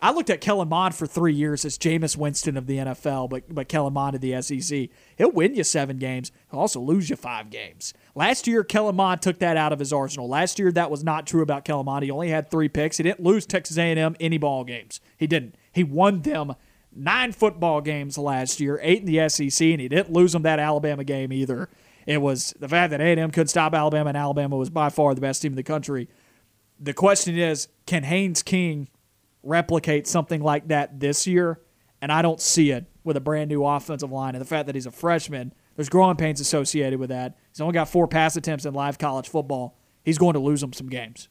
I looked at Kellen Mond for three years as Jameis Winston of the NFL, but but Kellen Mond of the SEC. He'll win you seven games. He'll also lose you five games. Last year, Kellen Mond took that out of his arsenal. Last year, that was not true about Kellen Mond. He only had three picks. He didn't lose Texas A&M any ball games. He didn't. He won them nine football games last year, eight in the SEC, and he didn't lose them that Alabama game either. It was the fact that A&M couldn't stop Alabama, and Alabama was by far the best team in the country. The question is, can Haynes King replicate something like that this year? And I don't see it with a brand new offensive line. And the fact that he's a freshman, there's growing pains associated with that. He's only got four pass attempts in live college football. He's going to lose them some games.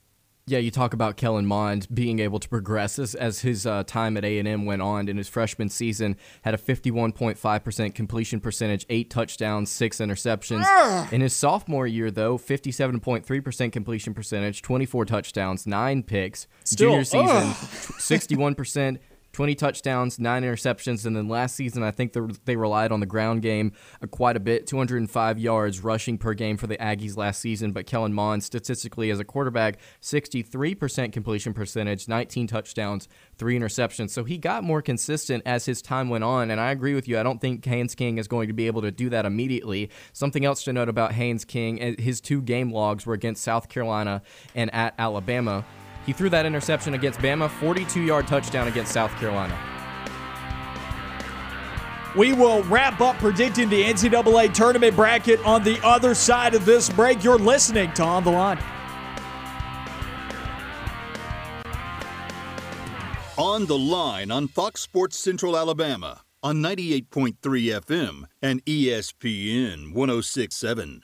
Yeah, you talk about Kellen Mond being able to progress as, as his uh, time at A&M went on. In his freshman season, had a 51.5% completion percentage, eight touchdowns, six interceptions. In his sophomore year, though, 57.3% completion percentage, 24 touchdowns, nine picks. Still, Junior season, 61%. 20 touchdowns, nine interceptions, and then last season I think they relied on the ground game uh, quite a bit, 205 yards rushing per game for the Aggies last season. But Kellen Mond, statistically as a quarterback, 63% completion percentage, 19 touchdowns, three interceptions. So he got more consistent as his time went on, and I agree with you. I don't think Haynes King is going to be able to do that immediately. Something else to note about Haynes King, uh, his two game logs were against South Carolina and at Alabama. He threw that interception against Bama, 42 yard touchdown against South Carolina. We will wrap up predicting the NCAA tournament bracket on the other side of this break. You're listening to On the Line. On the Line on Fox Sports Central Alabama on 98.3 FM and ESPN 1067.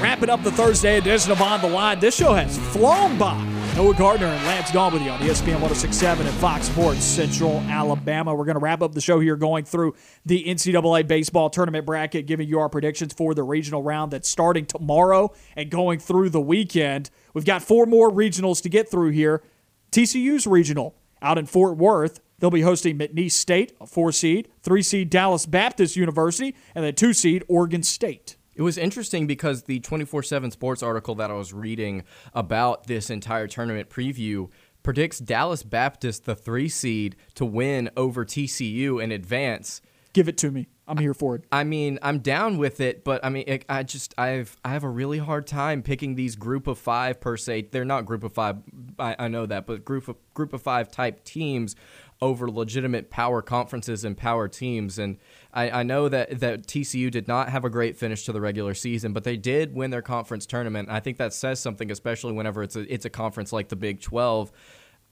Wrapping up the Thursday edition of On the Line. This show has flown by. Noah Gardner and Lance Dawe with you on ESPN 1067 and Fox Sports Central Alabama. We're going to wrap up the show here going through the NCAA baseball tournament bracket, giving you our predictions for the regional round that's starting tomorrow and going through the weekend. We've got four more regionals to get through here. TCU's regional out in Fort Worth. They'll be hosting McNeese State, a four seed, three seed Dallas Baptist University, and then two seed Oregon State. It was interesting because the 24 7 sports article that I was reading about this entire tournament preview predicts Dallas Baptist, the three seed, to win over TCU in advance. Give it to me. I'm here for it. I mean, I'm down with it, but I mean, it, I just I've I have a really hard time picking these group of five per se. They're not group of five. I, I know that, but group of group of five type teams over legitimate power conferences and power teams. And I, I, know that, that TCU did not have a great finish to the regular season, but they did win their conference tournament. I think that says something, especially whenever it's a, it's a conference like the Big 12.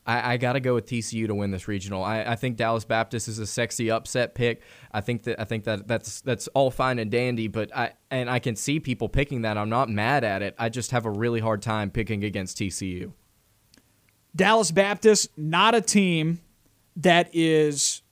I, I got to go with TCU to win this regional. I, I, think Dallas Baptist is a sexy upset pick. I think that I think that that's that's all fine and dandy, but I and I can see people picking that. I'm not mad at it. I just have a really hard time picking against TCU. Dallas Baptist, not a team that is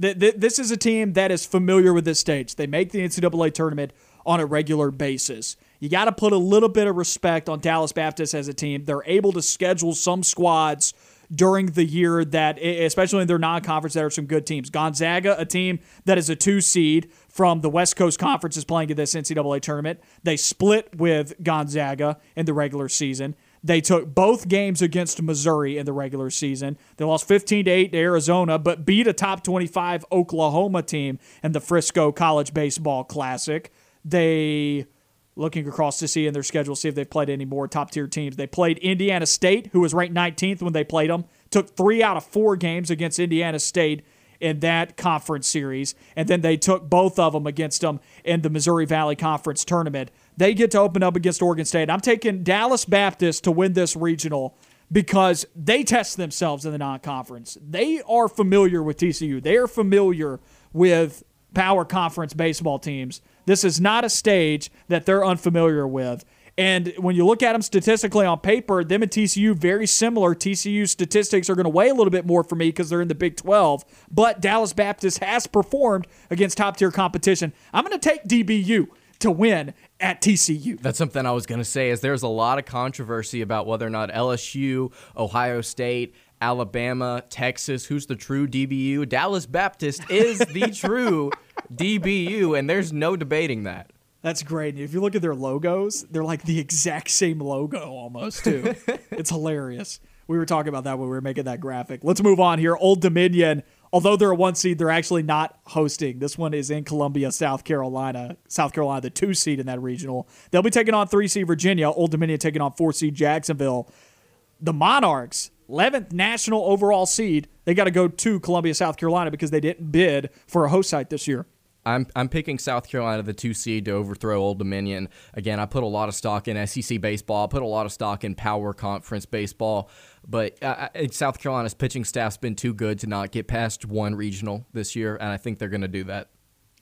th- th- this is a team that is familiar with this stage. They make the NCAA tournament on a regular basis. You got to put a little bit of respect on Dallas Baptist as a team. They're able to schedule some squads during the year that, especially in their non conference, there are some good teams. Gonzaga, a team that is a two seed from the West Coast Conference, is playing in this NCAA tournament. They split with Gonzaga in the regular season. They took both games against Missouri in the regular season. They lost 15 to 8 to Arizona, but beat a top 25 Oklahoma team in the Frisco College Baseball Classic. They looking across to see in their schedule, see if they've played any more top tier teams. They played Indiana State, who was ranked 19th when they played them. Took three out of four games against Indiana State in that conference series, and then they took both of them against them in the Missouri Valley Conference tournament. They get to open up against Oregon State. I'm taking Dallas Baptist to win this regional because they test themselves in the non-conference. They are familiar with TCU. They are familiar with power conference baseball teams. This is not a stage that they're unfamiliar with. And when you look at them statistically on paper, them and TCU very similar. TCU statistics are going to weigh a little bit more for me because they're in the Big 12. But Dallas Baptist has performed against top tier competition. I'm going to take DBU to win at TCU. That's something I was going to say. Is there's a lot of controversy about whether or not LSU, Ohio State, Alabama, Texas, who's the true DBU? Dallas Baptist is the true DBU, and there's no debating that. That's great. If you look at their logos, they're like the exact same logo almost, too. it's hilarious. We were talking about that when we were making that graphic. Let's move on here. Old Dominion, although they're a one seed, they're actually not hosting. This one is in Columbia, South Carolina. South Carolina, the two seed in that regional. They'll be taking on three seed Virginia. Old Dominion taking on four seed Jacksonville. The Monarchs, 11th national overall seed, they got to go to Columbia, South Carolina because they didn't bid for a host site this year. I'm I'm picking South Carolina, the two seed, to overthrow Old Dominion. Again, I put a lot of stock in SEC baseball. I put a lot of stock in Power Conference baseball. But uh, South Carolina's pitching staff's been too good to not get past one regional this year, and I think they're going to do that.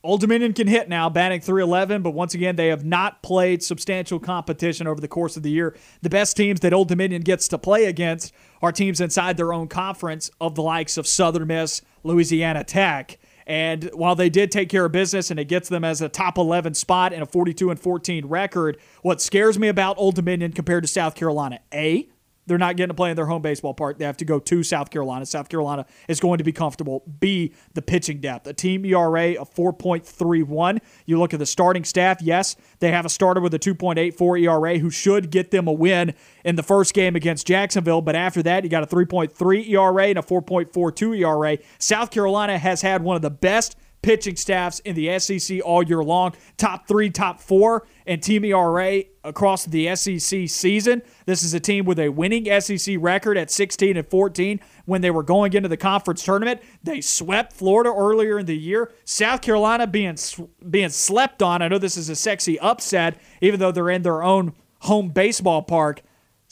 Old Dominion can hit now, batting 311, but once again, they have not played substantial competition over the course of the year. The best teams that Old Dominion gets to play against are teams inside their own conference of the likes of Southern Miss, Louisiana Tech. And while they did take care of business and it gets them as a top 11 spot and a 42 and 14 record, what scares me about Old Dominion compared to South Carolina, A, they're not getting to play in their home baseball park. They have to go to South Carolina. South Carolina is going to be comfortable. B, the pitching depth. A team ERA of 4.31. You look at the starting staff. Yes, they have a starter with a 2.84 ERA who should get them a win in the first game against Jacksonville. But after that, you got a 3.3 ERA and a 4.42 ERA. South Carolina has had one of the best pitching staffs in the SEC all year long. Top three, top four, and team ERA across the SEC season. This is a team with a winning SEC record at 16 and 14 when they were going into the conference tournament. They swept Florida earlier in the year. South Carolina being being slept on. I know this is a sexy upset, even though they're in their own home baseball park.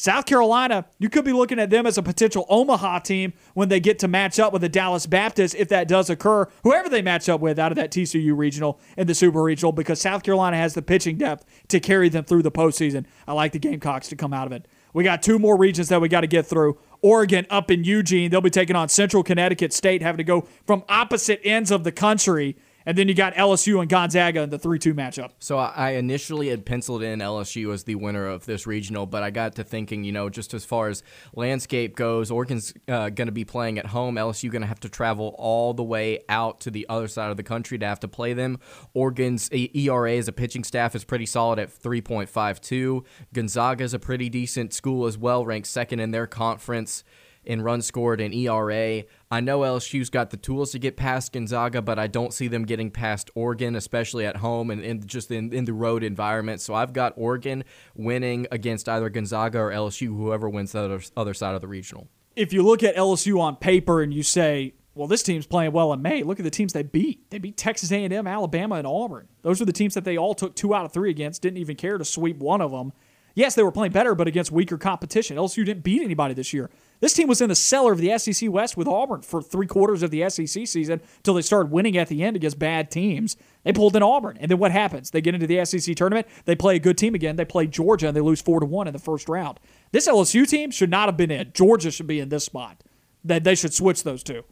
South Carolina, you could be looking at them as a potential Omaha team when they get to match up with the Dallas Baptist if that does occur, whoever they match up with out of that TCU regional and the Super Regional, because South Carolina has the pitching depth to carry them through the postseason. I like the Gamecocks to come out of it. We got two more regions that we got to get through. Oregon up in Eugene, they'll be taking on Central Connecticut State, having to go from opposite ends of the country and then you got LSU and Gonzaga in the 3 2 matchup. So I initially had penciled in LSU as the winner of this regional, but I got to thinking, you know, just as far as landscape goes, Oregon's uh, going to be playing at home. LSU going to have to travel all the way out to the other side of the country to have to play them. Oregon's ERA as a pitching staff is pretty solid at 3.52. Gonzaga is a pretty decent school as well, ranked second in their conference in runs scored and ERA. I know LSU's got the tools to get past Gonzaga, but I don't see them getting past Oregon, especially at home and, just in, in the road environment. So I've got Oregon winning against either Gonzaga or LSU, whoever wins the other, other side of the regional. If you look at LSU on paper and you say, well, this team's playing well in May. Look at the teams they beat. They beat Texas A&M, Alabama, and Auburn. Those are the teams that they all took two out of three against. Didn't even care to sweep one of them. Yes, they were playing better, but against weaker competition. LSU didn't beat anybody this year. This team was in the cellar of the SEC West with Auburn for three quarters of the SEC season until they started winning at the end against bad teams. They pulled in Auburn, and then what happens? They get into the SEC tournament. They play a good team again. They play Georgia, and they lose four to one in the first round. This LSU team should not have been in. Georgia should be in this spot. That they should switch those two.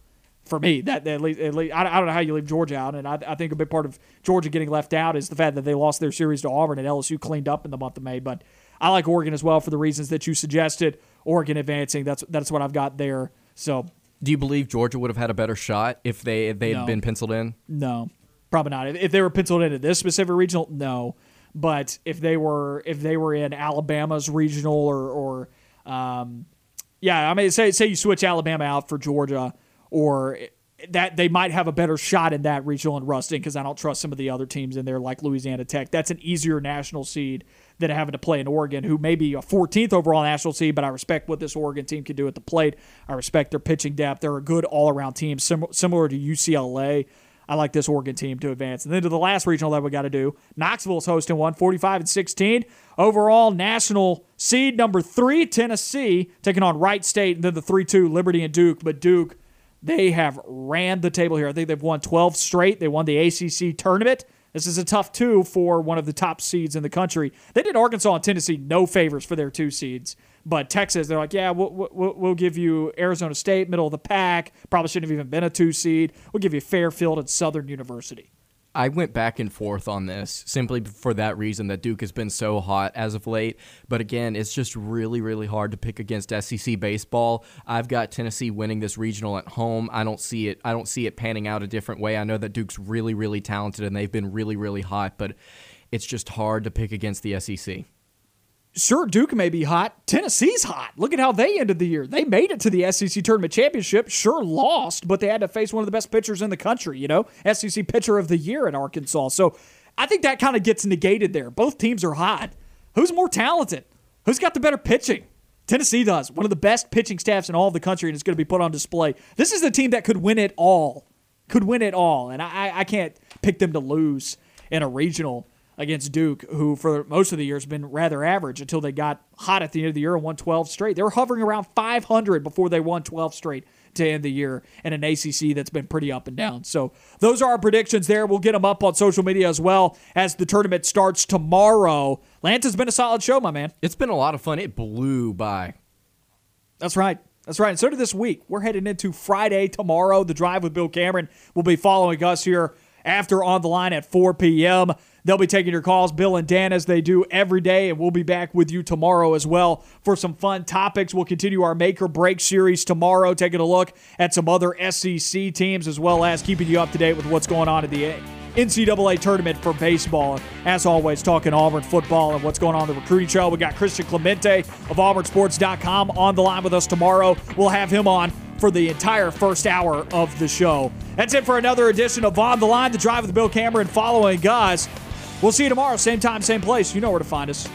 For me, that at least, at least I, don't know how you leave Georgia out, and I, I think a big part of Georgia getting left out is the fact that they lost their series to Auburn and LSU cleaned up in the month of May. But I like Oregon as well for the reasons that you suggested. Oregon advancing. That's that's what I've got there. So, do you believe Georgia would have had a better shot if they if they had no. been penciled in? No, probably not. If they were penciled into this specific regional, no. But if they were if they were in Alabama's regional or or Um, yeah, I mean, say say you switch Alabama out for Georgia, or that they might have a better shot in that regional in Ruston because I don't trust some of the other teams in there like Louisiana Tech. That's an easier national seed than having to play in Oregon, who may be a 14th overall national seed, but I respect what this Oregon team can do at the plate. I respect their pitching depth. They're a good all around team, sim- similar to UCLA. I like this Oregon team to advance. And then to the last regional that we got to do, Knoxville's hosting one, 45 and 16. Overall national seed number three, Tennessee, taking on Wright State, and then the 3 2, Liberty and Duke. But Duke, they have ran the table here. I think they've won 12 straight. They won the ACC tournament. This is a tough two for one of the top seeds in the country. They did Arkansas and Tennessee no favors for their two seeds. But Texas, they're like, yeah, we'll, we'll, we'll, give you Arizona State, middle of the pack. Probably shouldn't have even been a two seed. We'll give you Fairfield and Southern University. I went back and forth on this simply for that reason that Duke has been so hot as of late. But again, it's just really, really hard to pick against SEC baseball. I've got Tennessee winning this regional at home. I don't see it. I don't see it panning out a different way. I know that Duke's really, really talented and they've been really, really hot, but it's just hard to pick against the SEC sure, Duke may be hot. Tennessee's hot. Look at how they ended the year. They made it to the SEC Tournament Championship, sure lost, but they had to face one of the best pitchers in the country, you know, SEC Pitcher of the Year at Arkansas. So I think that kind of gets negated there. Both teams are hot. Who's more talented? Who's got the better pitching? Tennessee does. One of the best pitching staffs in all of the country, and it's going to be put on display. This is the team that could win it all. Could win it all. And I, I can't pick them to lose in a regional against Duke, who for most of the year has been rather average until they got hot at the end of the year and won 12 straight. They were hovering around 500 before they won 12 straight to end the year in an ACC that's been pretty up and down. So those are our predictions there. We'll get them up on social media as well as the tournament starts tomorrow. Lance has been a solid show, my man. It's been a lot of fun. It blew by. That's right. That's right. And so did this week. We're heading into Friday tomorrow. The drive with Bill Cameron will be following us here after on the line at 4 p.m. They'll be taking your calls, Bill and Dan, as they do every day, and we'll be back with you tomorrow as well for some fun topics. We'll continue our make or break series tomorrow, taking a look at some other SEC teams, as well as keeping you up to date with what's going on in the NCAA tournament for baseball. As always, talking Auburn football and what's going on in the recruiting show. We got Christian Clemente of AuburnSports.com on the line with us tomorrow. We'll have him on for the entire first hour of the show. That's it for another edition of On the Line, the drive with Bill Cameron following guys. We'll see you tomorrow, same time, same place. You know where to find us.